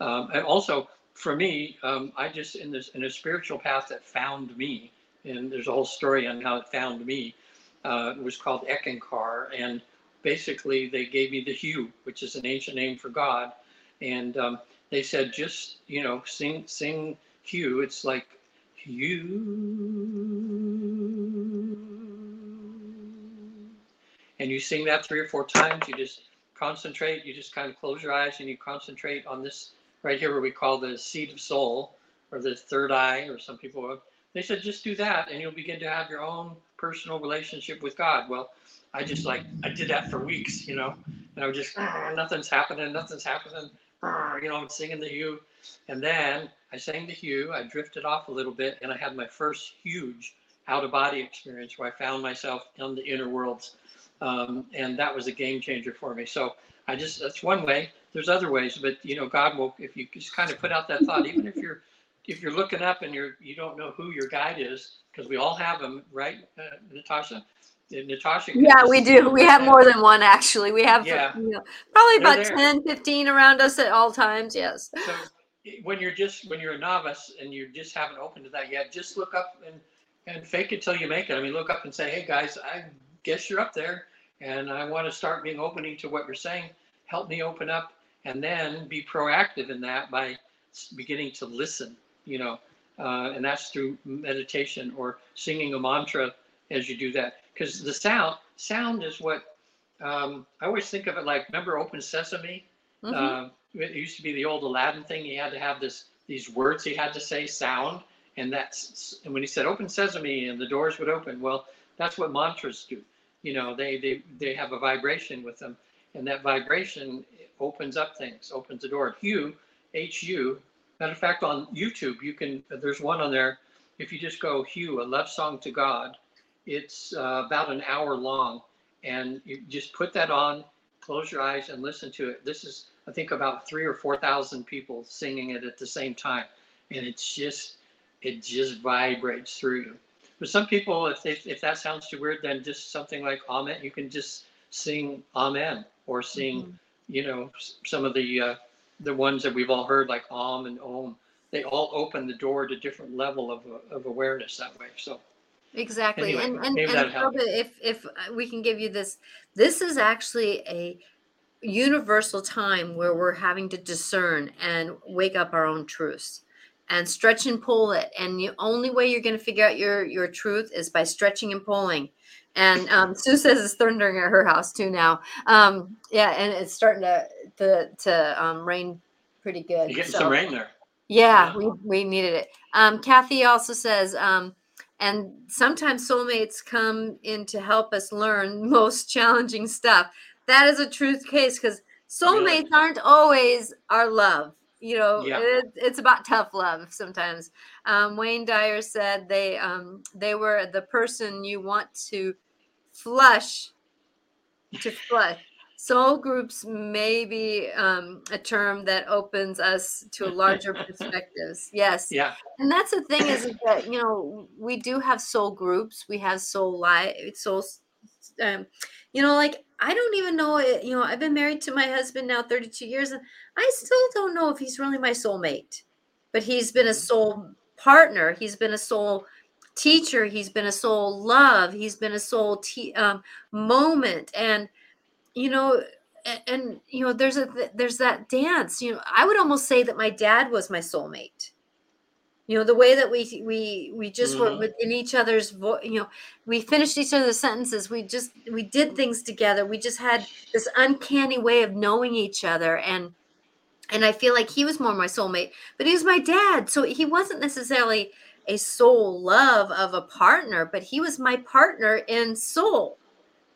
um, and also for me um, i just in this in a spiritual path that found me and there's a whole story on how it found me uh, it was called Eckankar and basically they gave me the HU which is an ancient name for god and um, they said just you know sing sing HU it's like HU and you sing that three or four times you just concentrate you just kind of close your eyes and you concentrate on this right here where we call the seat of soul or the third eye or some people they said just do that and you'll begin to have your own personal relationship with god. Well i just like i did that for weeks you know and i was just "Ah, nothing's happening nothing's happening. Ah," you know i'm singing the HU. And then i sang the HU i drifted off a little bit and i had my first huge out of body experience where i found myself in the inner worlds um, and that was a game changer for me. So I just that's one way. There's other ways, but you know, God will if you just kind of put out that thought, even if you're if you're looking up and you're you don't know who your guide is, because we all have them, right, uh, Natasha? Natasha. yeah we do we have more than one actually we have Yeah. you know, probably They're about there. 10 15 around us at all times yes So when you're just when you're a novice and you just haven't opened to that yet, just look up and and fake it till you make it. I mean, look up and say, "Hey guys, I guess you're up there, and I want to start being opening to what you're saying. Help me open up, and then be proactive in that by beginning to listen. You know, uh, and that's through meditation or singing a mantra as you do that. Because the sound sound is what um, I always think of it like. Remember, Open Sesame. Mhm. Uh, it used to be the old Aladdin thing. He had to have this these words he had to say sound, and that's and when he said "Open Sesame" and the doors would open. Well, that's what mantras do. You know, they they they have a vibration with them, and that vibration opens up things, opens the door. HU, H U. Matter of fact, on YouTube, you can. There's one on there. If you just go HU, a love song to God, it's uh, about an hour long, and you just put that on, close your eyes, and listen to it. This is I think about three or four thousand people singing it at the same time, and it's just it just vibrates through you. But some people, if they, if that sounds too weird, then just something like Amen. You can just sing Amen or sing, Mhm. you know, some of the uh, the ones that we've all heard, like Om and Om. They all open the door to different level of of awareness that way. So Exactly. Anyway, and and, and that'll help. Philip, if if we can give you this, this is actually a universal time where we're having to discern and wake up our own truths and stretch and pull it. And the only way you're going to figure out your your truth is by stretching and pulling. And um, Sue says it's thundering at her house too now. Um, yeah, and it's starting to to to um, rain pretty good. you're getting so- some rain there. yeah, Yeah. we, we needed it. Um, Kathy also says, um, and sometimes soulmates come in to help us learn most challenging stuff. That is a truth case because soulmates aren't always our love. You know, Yeah. it, it's about tough love sometimes. Um, Wayne Dyer said they um, they were the person you want to flush to flush. Soul groups may be um, a term that opens us to larger perspectives. Yes, Yeah, and that's the thing is, is that you know we do have soul groups. We have soul life, soul. Um, you know, like I don't even know. it- You know, I've been married to my husband now thirty two years, and I still don't know if he's really my soulmate. But he's been a soul partner. He's been a soul teacher. He's been a soul love. He's been a soul te- um, moment, and you know and, and you know there's a there's that dance you know i would almost say that my dad was my soulmate you know the way that we we we just were Mhm. within each other's vo- you know we finished each other's sentences we just we did things together we just had this uncanny way of knowing each other and and i feel like he was more my soulmate but he was my dad so he wasn't necessarily a soul love of a partner but he was my partner in soul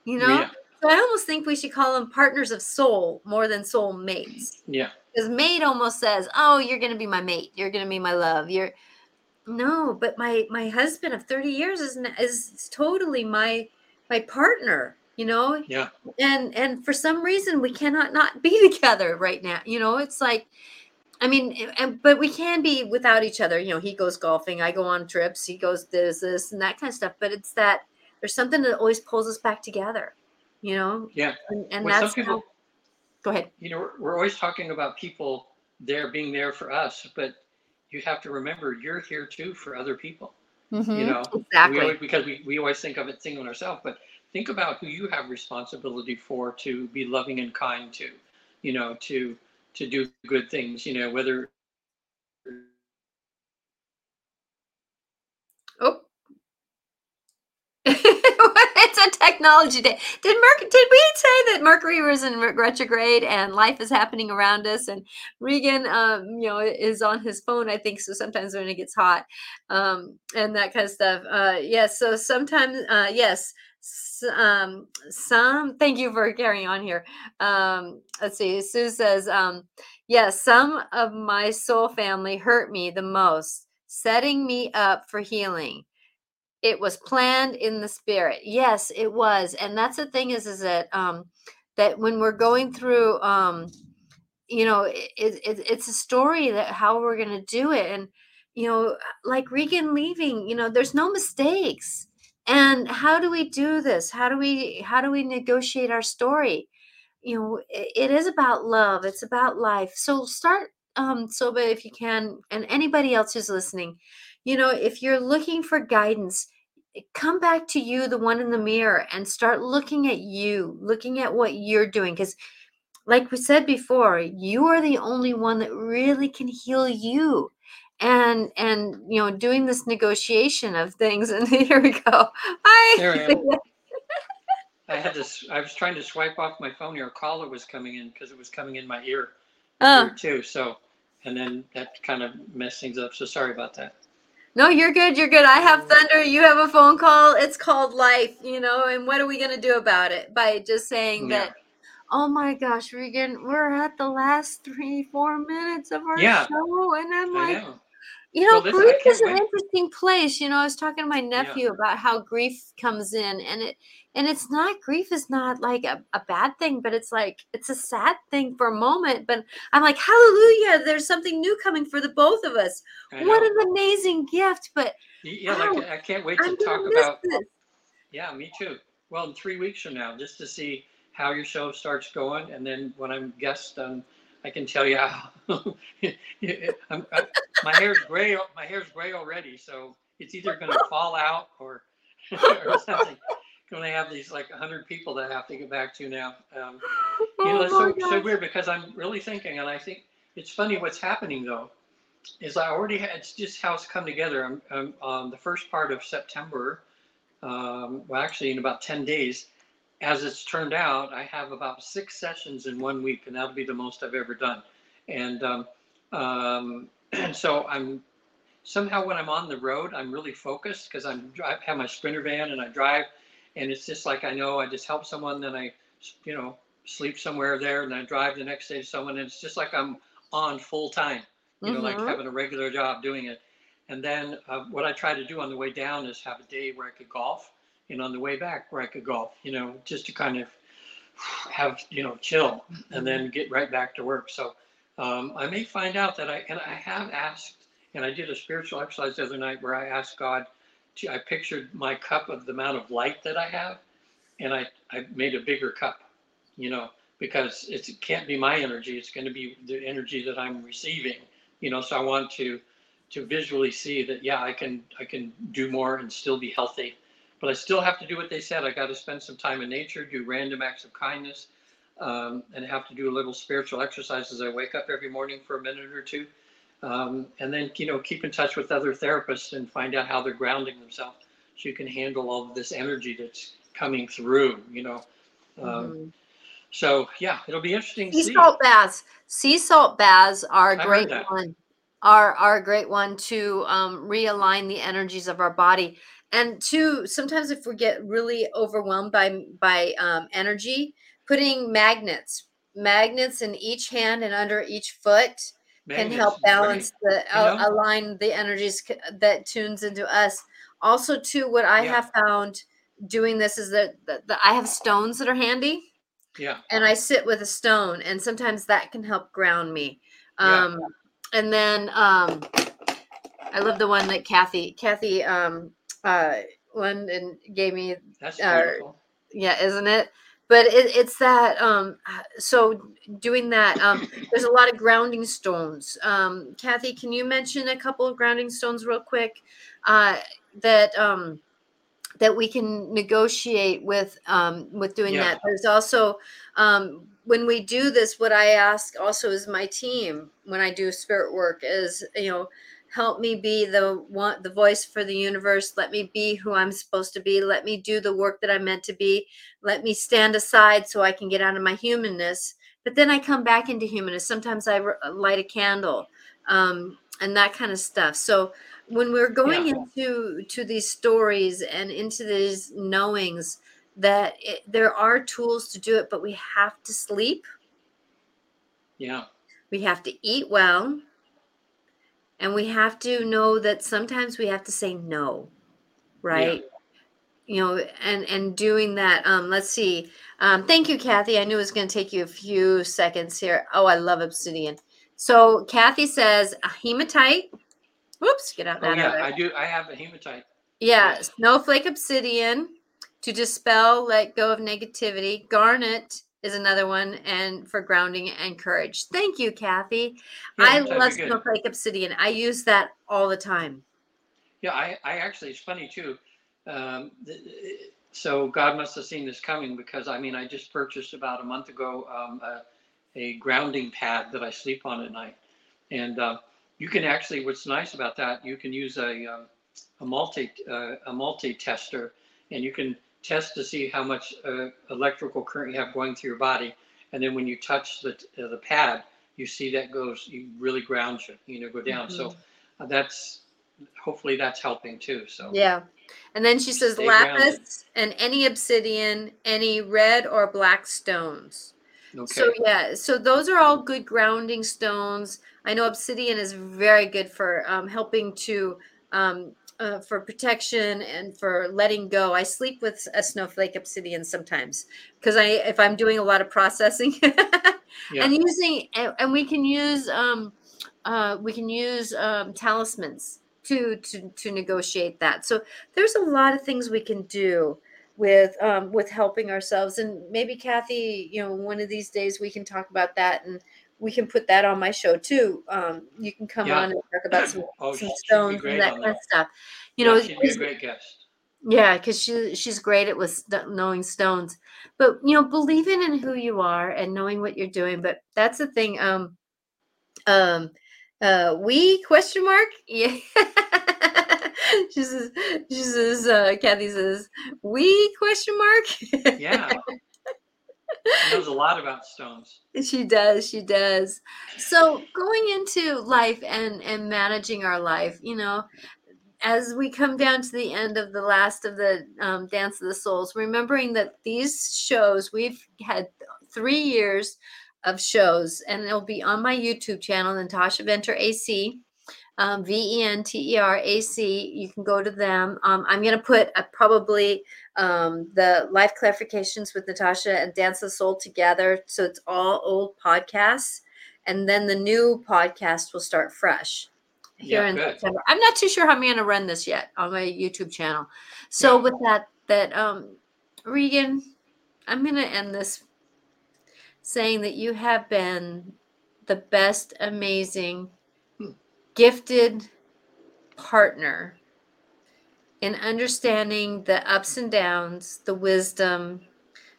you know yeah, so I almost think we should call them partners of soul more than soul mates. yeah. Because mate almost says, "Oh, you're going to be my mate. You're going to be my love. You're." No, but my my husband of 30 years is is totally my my partner. You know, Yeah. and and for some reason we cannot not be together right now. You know, it's like. I mean, and but we can be without each other. You know, he goes golfing, I go on trips, he goes this, this, and that kind of stuff. But it's that there's something that always pulls us back together. You know, Yeah. and, and that's people- go ahead. You know, we're, we're always talking about people there being there for us, but you have to remember you're here too for other people. You mm-hmm. know, we exactly. always, because we, we always think of it thinking on ourselves, but think about who you have responsibility for to be loving and kind to, you know, to to do good things, you know, whether oh it's a technology day. Did merc did we say that mercury was in retrograde and life is happening around us and regan um you know is on his phone i think so sometimes when it gets hot um and that kind of stuff. Uh yes so sometimes uh yes um some thank you for carrying on here. Um let's see sue says um yes some of my soul family hurt me the most setting me up for healing it was planned in the spirit. Yes it was and that's the thing is is that um that when we're going through um you know it, it, it's a story that how we're going to do it and you know like regan leaving you know there's no mistakes and how do we do this? How do we how do we negotiate our story? You know it, it is about love it's about life so start um soba if you can and anybody else who's listening you know if you're looking for guidance come back to you the one in the mirror and start looking at you looking at what you're doing because like we said before you are the only one that really can heal you and and you know doing this negotiation of things and here we go I, There I am. I had this, I was trying to swipe off my phone here. A caller was coming in because it was coming in my ear, Oh, ear too. So, and then that kind of messed things up. So sorry about that. No you're good you're good i have thunder you have a phone call it's called life you know and what are we going to do about it by just saying Yeah. that oh my gosh regan we're at the last three four minutes of our Yeah. show and i'm like know. You know, Well, grief is an wait. interesting place. You know, I was talking to my nephew about how grief comes in, and it and it's not grief is not like a, a bad thing, but it's like it's a sad thing for a moment. But I'm like, hallelujah! There's something new coming for the both of us. What an amazing gift! But Yeah, like. I can't wait I'm to talk about. this. Yeah, me too. Well, in three weeks from now, just to see how your show starts going, and then when I'm guest, um, I can tell you how. I'm, I, my hair's gray. My hair's gray already, so it's either going to fall out or, or something. To have these like hundred people that I have to get back to now. Um, you know, Oh it's so, so weird because I'm really thinking, and I think it's funny what's happening though, is I already had, it's just how it's come together. I'm, I'm on the first part of September, um, well, actually in about 10 days, as it's turned out, I have about six sessions in one week, and that'll be the most I've ever done. And um, um, so I'm somehow when I'm on the road, I'm really focused because I'm I have my sprinter van and I drive, and it's just like I know I just help someone, then I, you know, sleep somewhere there, and I drive the next day to someone, and it's just like I'm on full time, you know, like Mhm. having a regular job doing it. And then uh, what I try to do on the way down is have a day where I could golf, and on the way back where I could golf, you know, just to kind of have you know chill, and then get right back to work. So um, I may find out that I and I have asked, and I did a spiritual exercise the other night where I asked God. I pictured my cup of the amount of light that I have, and I I made a bigger cup, you know, because it can't be my energy. It's going to be the energy that I'm receiving, you know. So I want to to visually see that yeah, I can I can do more and still be healthy, but I still have to do what they said. I got to spend some time in nature, do random acts of kindness, um, and have to do a little spiritual exercise as I wake up every morning for a minute or two. Um, and then, you know, keep in touch with other therapists and find out how they're grounding themselves so you can handle all of this energy that's coming through, you know. Um, Mhm. So, yeah, it'll be interesting sea see. salt baths sea salt baths are a great one are are a great one to um, realign the energies of our body and two sometimes if we get really overwhelmed by by um, energy putting magnets magnets in each hand and under each foot can help balance the You know? align the energies that tunes into us also too what i Yeah. have found doing this is that, that, that i have stones that are handy Yeah, and I sit with a stone, and sometimes that can help ground me. Yeah. Um, and then um, I love the one that Kathy Kathy um, uh, London gave me. that's Uh, beautiful. Yeah, isn't it? But it, it's that. Um, so doing that, um, there's a lot of grounding stones. Um, Kathy, can you mention a couple of grounding stones real quick uh, that? Um, that we can negotiate with um, with doing Yeah. that. There's also um, when we do this, what I ask also is my team when I do spirit work is you know help me be the one the voice for the universe. Let me be who I'm supposed to be. Let me do the work that I'm meant to be. Let me stand aside so I can get out of my humanness. But then I come back into humanness. Sometimes I light a candle um, and that kind of stuff. So when we're going Yeah. into to these stories and into these knowings that it, there are tools to do it but we have to sleep Yeah, we have to eat well and we have to know that sometimes we have to say no right you know and and doing that um let's see um thank you kathy i knew it was going to take you a few seconds here oh i love obsidian so kathy says a hematite whoops get out oh that yeah, I do. I have a hematite. yeah, Yes. snowflake obsidian to dispel, let go of negativity. Garnet is another one, and for grounding and courage. Thank you, Kathy. Yeah, I love snowflake obsidian. I use that all the time. Yeah, I, I actually, it's funny too. Um, so God must have seen this coming because I mean, I just purchased about a month ago um, a, a grounding pad that I sleep on at night, and uh, you can actually. What's nice about that, you can use a um, a multi uh, a multi tester, and you can test to see how much uh, electrical current you have going through your body, and then when you touch the uh, the pad, you see that goes, you really ground you, you know, go down. So uh, that's hopefully that's helping too. So Yeah. And then she says grounded. lapis and any obsidian, any red or black stones. Okay. So yeah, so those are all good grounding stones. I know obsidian is very good for um, helping to um, uh, for protection and for letting go. I sleep with a snowflake obsidian sometimes because I if I'm doing a lot of processing Yeah. and using and, and we can use um, uh, we can use um, talismans to to to negotiate that. So there's a lot of things we can do with um, with helping ourselves and maybe Kathy, you know, one of these days we can talk about that and we can put that on my show too. Um, you can come Yeah. on and talk about some, Oh, some stones and that kind of stuff. You Yeah, know, she'd be a great guest. yeah, because she she's great at with knowing stones, but you know, believing in who you are and knowing what you're doing. But that's the thing. Um, um, uh, we question mark. Yeah, she says. She says. Uh, Kathy says we question mark. Yeah. Knows a lot about stones. she does she does so going into life and and managing our life you know as we come down to the end of the last of the um, dance of the souls remembering that these shows we've had three years of shows and it'll be on my youtube channel natasha venter ac um, v-e-n-t-e-r-a-c you can go to them um, i'm going to put a, probably um, the life clarifications with Natasha and Dance the Soul together. So it's all old podcasts. And then the new podcast will start fresh here Yeah, in good. September. I'm not too sure how I'm going to run this yet on my YouTube channel. So Yeah. with that, that um, Regan, I'm going to end this saying that you have been the best, amazing. Gifted partner in understanding the ups and downs, the wisdom,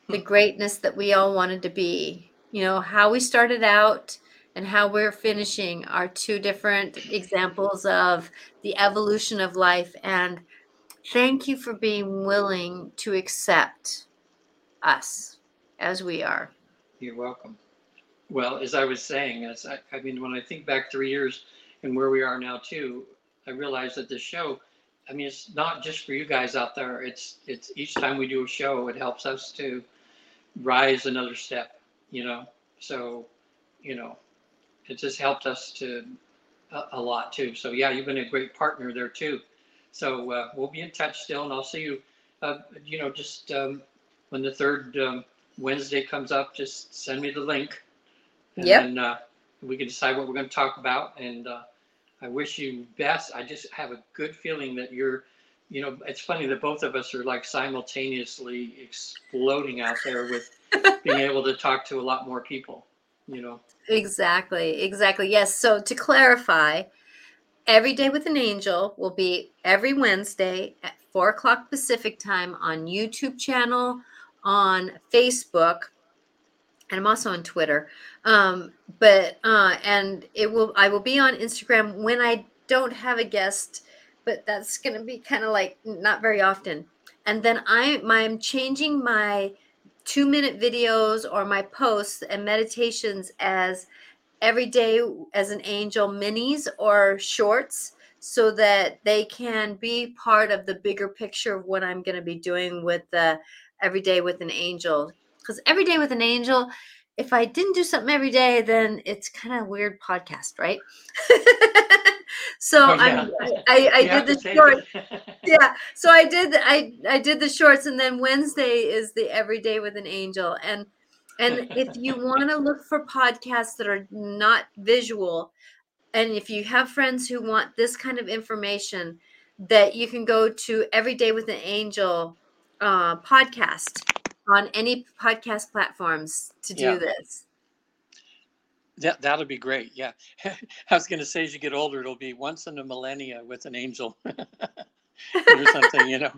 the hmm. greatness that we all wanted to be. You know, how we started out and how we're finishing are two different examples of the evolution of life. And thank you for being willing to accept us as we are. You're welcome. Well, as I was saying, as I, I mean, when I think back three years and where we are now too, I realize that this show, I mean, it's not just for you guys out there. It's it's each time we do a show, it helps us to rise another step. You know, so you know, it just helped us to a, a lot too. So yeah, you've been a great partner there too. So uh, we'll be in touch still, and I'll see you. Uh, you know, just um, when the third um, Wednesday comes up, just send me the link. And Yep. then uh, we can decide what we're going to talk about. And uh, I wish you best. I just have a good feeling that you're, you know, it's funny that both of us are like simultaneously exploding out there with being able to talk to a lot more people, you know. Exactly, exactly. Yes. So to clarify, Every Day with an Angel will be every Wednesday at four o'clock Pacific time on YouTube channel, on Facebook, and I'm also on Twitter. Um, but uh, and it will I will be on Instagram when I don't have a guest, but that's gonna be kind of like not very often. And then I I'm changing my two minute videos or my posts and meditations as every day as an angel minis or shorts so that they can be part of the bigger picture of what I'm going to be doing with the every day with an angel because every day with an angel if I didn't do something every day then it's kind of weird podcast right? So Oh, yeah. I, I You did the take short yeah so i did i i did the shorts and then wednesday is the everyday with an angel and and if you want to look for podcasts that are not visual and if you have friends who want this kind of information that you can go to everyday with an angel uh, podcast on any podcast platforms to do Yeah. this That that'll be great. Yeah, I was going to say as you get older, it'll be once in a millennia with an angel or something. You know,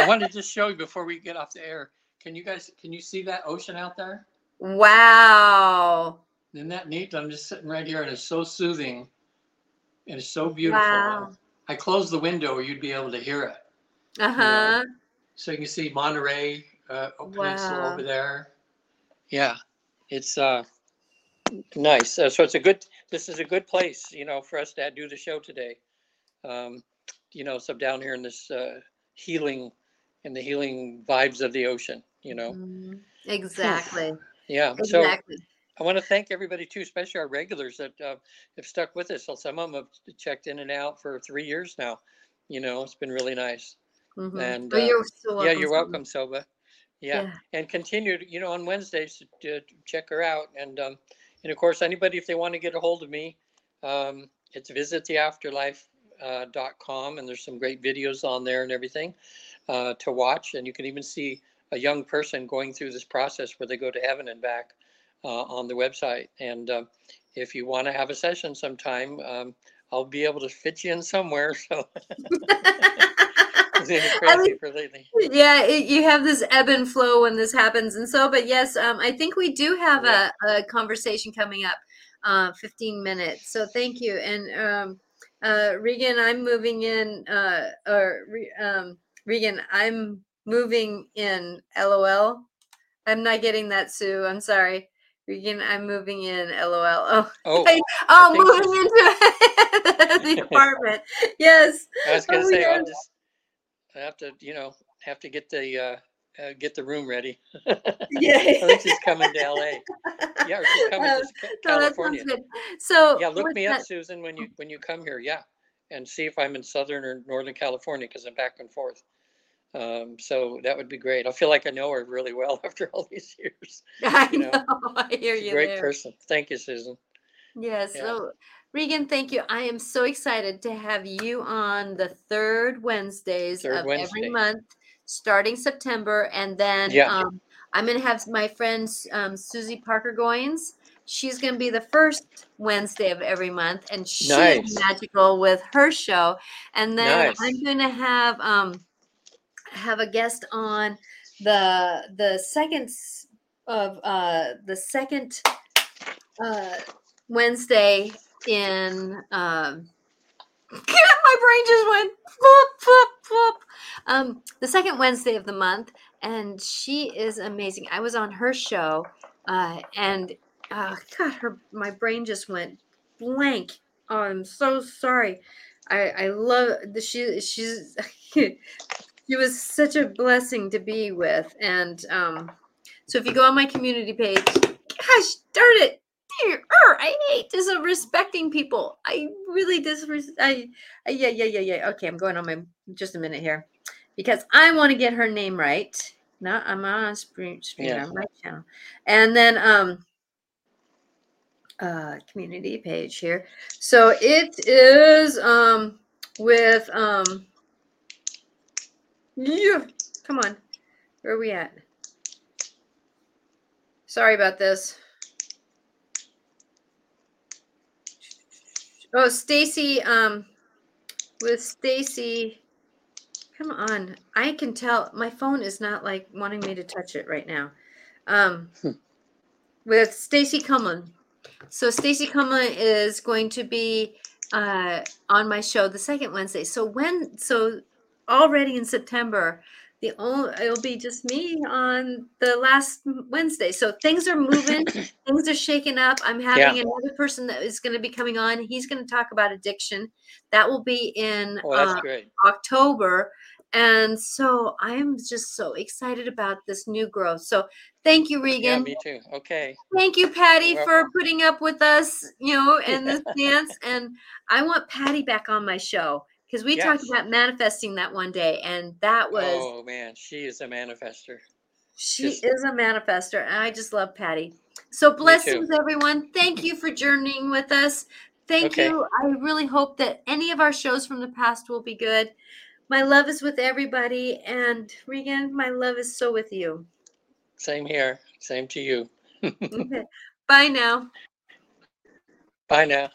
I wanted to just show you before we get off the air. Can you guys can you see that ocean out there? wow Isn't that neat? I'm just sitting right here, and it's so soothing, and it's so beautiful. wow I closed the window, or you'd be able to hear it. uh-huh So you can see Monterey uh, Peninsula Wow. over there. Yeah, it's uh, nice. Uh, so it's a good. This is a good place, you know, for us to do the show today. Um, you know, so down here in this uh, healing, in the healing vibes of the ocean. You know. Mhm. Exactly. Yeah. So exactly. I want to thank everybody too, especially our regulars that uh, have stuck with us. So some of them have checked in and out for three years now. You know, it's been really nice. Mhm. And Oh, uh, you're so welcome. yeah, you're Susan. welcome, Soba. Yeah. Yeah. and continue, to- you know, on Wednesdays to to check her out. And um, and of course, anybody if they want to get a hold of me, um, it's visittheafterlife.com, dot com, and there's some great videos on there and everything uh, to watch. And you can even see a young person going through this process where they go to heaven and back uh, on the website. And um, if you want to have a session sometime, um, I'll be able to fit you in somewhere. So crazy mean, yeah, it, you have this ebb and flow when this happens, and so. But yes, um, I think we do have Yeah. a, a conversation coming up, uh, fifteen minutes. So thank you, and um, uh, Regan, I'm moving in, uh, or um, Regan, I'm moving in. LOL. I'm not getting that, Sue. I'm sorry, Regan. I'm moving in. LOL. Oh, Oh, I- oh, moving into the apartment. Yes. I was gonna Oh, say, yes. just, I have to, you know, have to get the, uh, uh, get the room ready. Yeah. I think she's coming to LA. Yeah, or she's coming Um, to No, that California. So Yeah, look me up, Susan, when you, when you come here, yeah. And see if I'm in Southern or Northern California, because I'm back and forth. Um, so that would be great. I feel like I know her really well after all these years. I you know. know, I hear She's a you great there. person. Thank you, Susan. Yes. Yeah. So, Regan, thank you. I am so excited to have you on the third Wednesdays Third of Wednesday. every month, starting September, and then Yeah. um, I'm going to have my friend um, Susie Parker Goins. She's going to be the first Wednesday of every month, and she's Nice. magical with her show. And then Nice. I'm going to have um, have a guest on the the second of uh, the second uh, Wednesday in um my brain just went um the second Wednesday of the month and she is amazing. I was on her show uh and uh god her my brain just went blank. Oh, I'm so sorry. I I love the she she's she was such a blessing to be with and um so if you go on my community page gosh darn it er, I hate disrespecting people. I really disrespect. I, I yeah yeah yeah yeah. Okay, I'm going on my just a minute here because I want to get her name right. Not I'm on screen screen Yeah. on my channel, and then um uh community page here. So it is um with um yeah. Come on, where are we at? Sorry about this. Oh, Stacy, um, with Stacy, come on. I can tell my phone is not like wanting me to touch it right now. Um, Hmm. with Stacy Cumlin. So Stacy Cumlin is going to be uh, on my show the second Wednesday. So when so already in September, the only it'll be just me on the last Wednesday. So things are moving, things are shaking up. I'm having another person that is going to be coming on. He's going to talk about addiction. That will be in Oh, uh. October. And so I'm just so excited about this new growth. So thank you, Yeah, Regan. me too. Okay. Thank you, Patty, for putting up with us, you know, in this dance. And I want Patty back on my show because we talked about manifesting that one day, and that was Oh man, she is a manifester. she just- is a manifester, and I just love Patty. So blessings, everyone. Thank you for journeying with us. Thank Okay. you. I really hope that any of our shows from the past will be good. My love is with everybody, and Regan, my love is so with you. Same here. Same to you. Okay. Bye now. Bye now.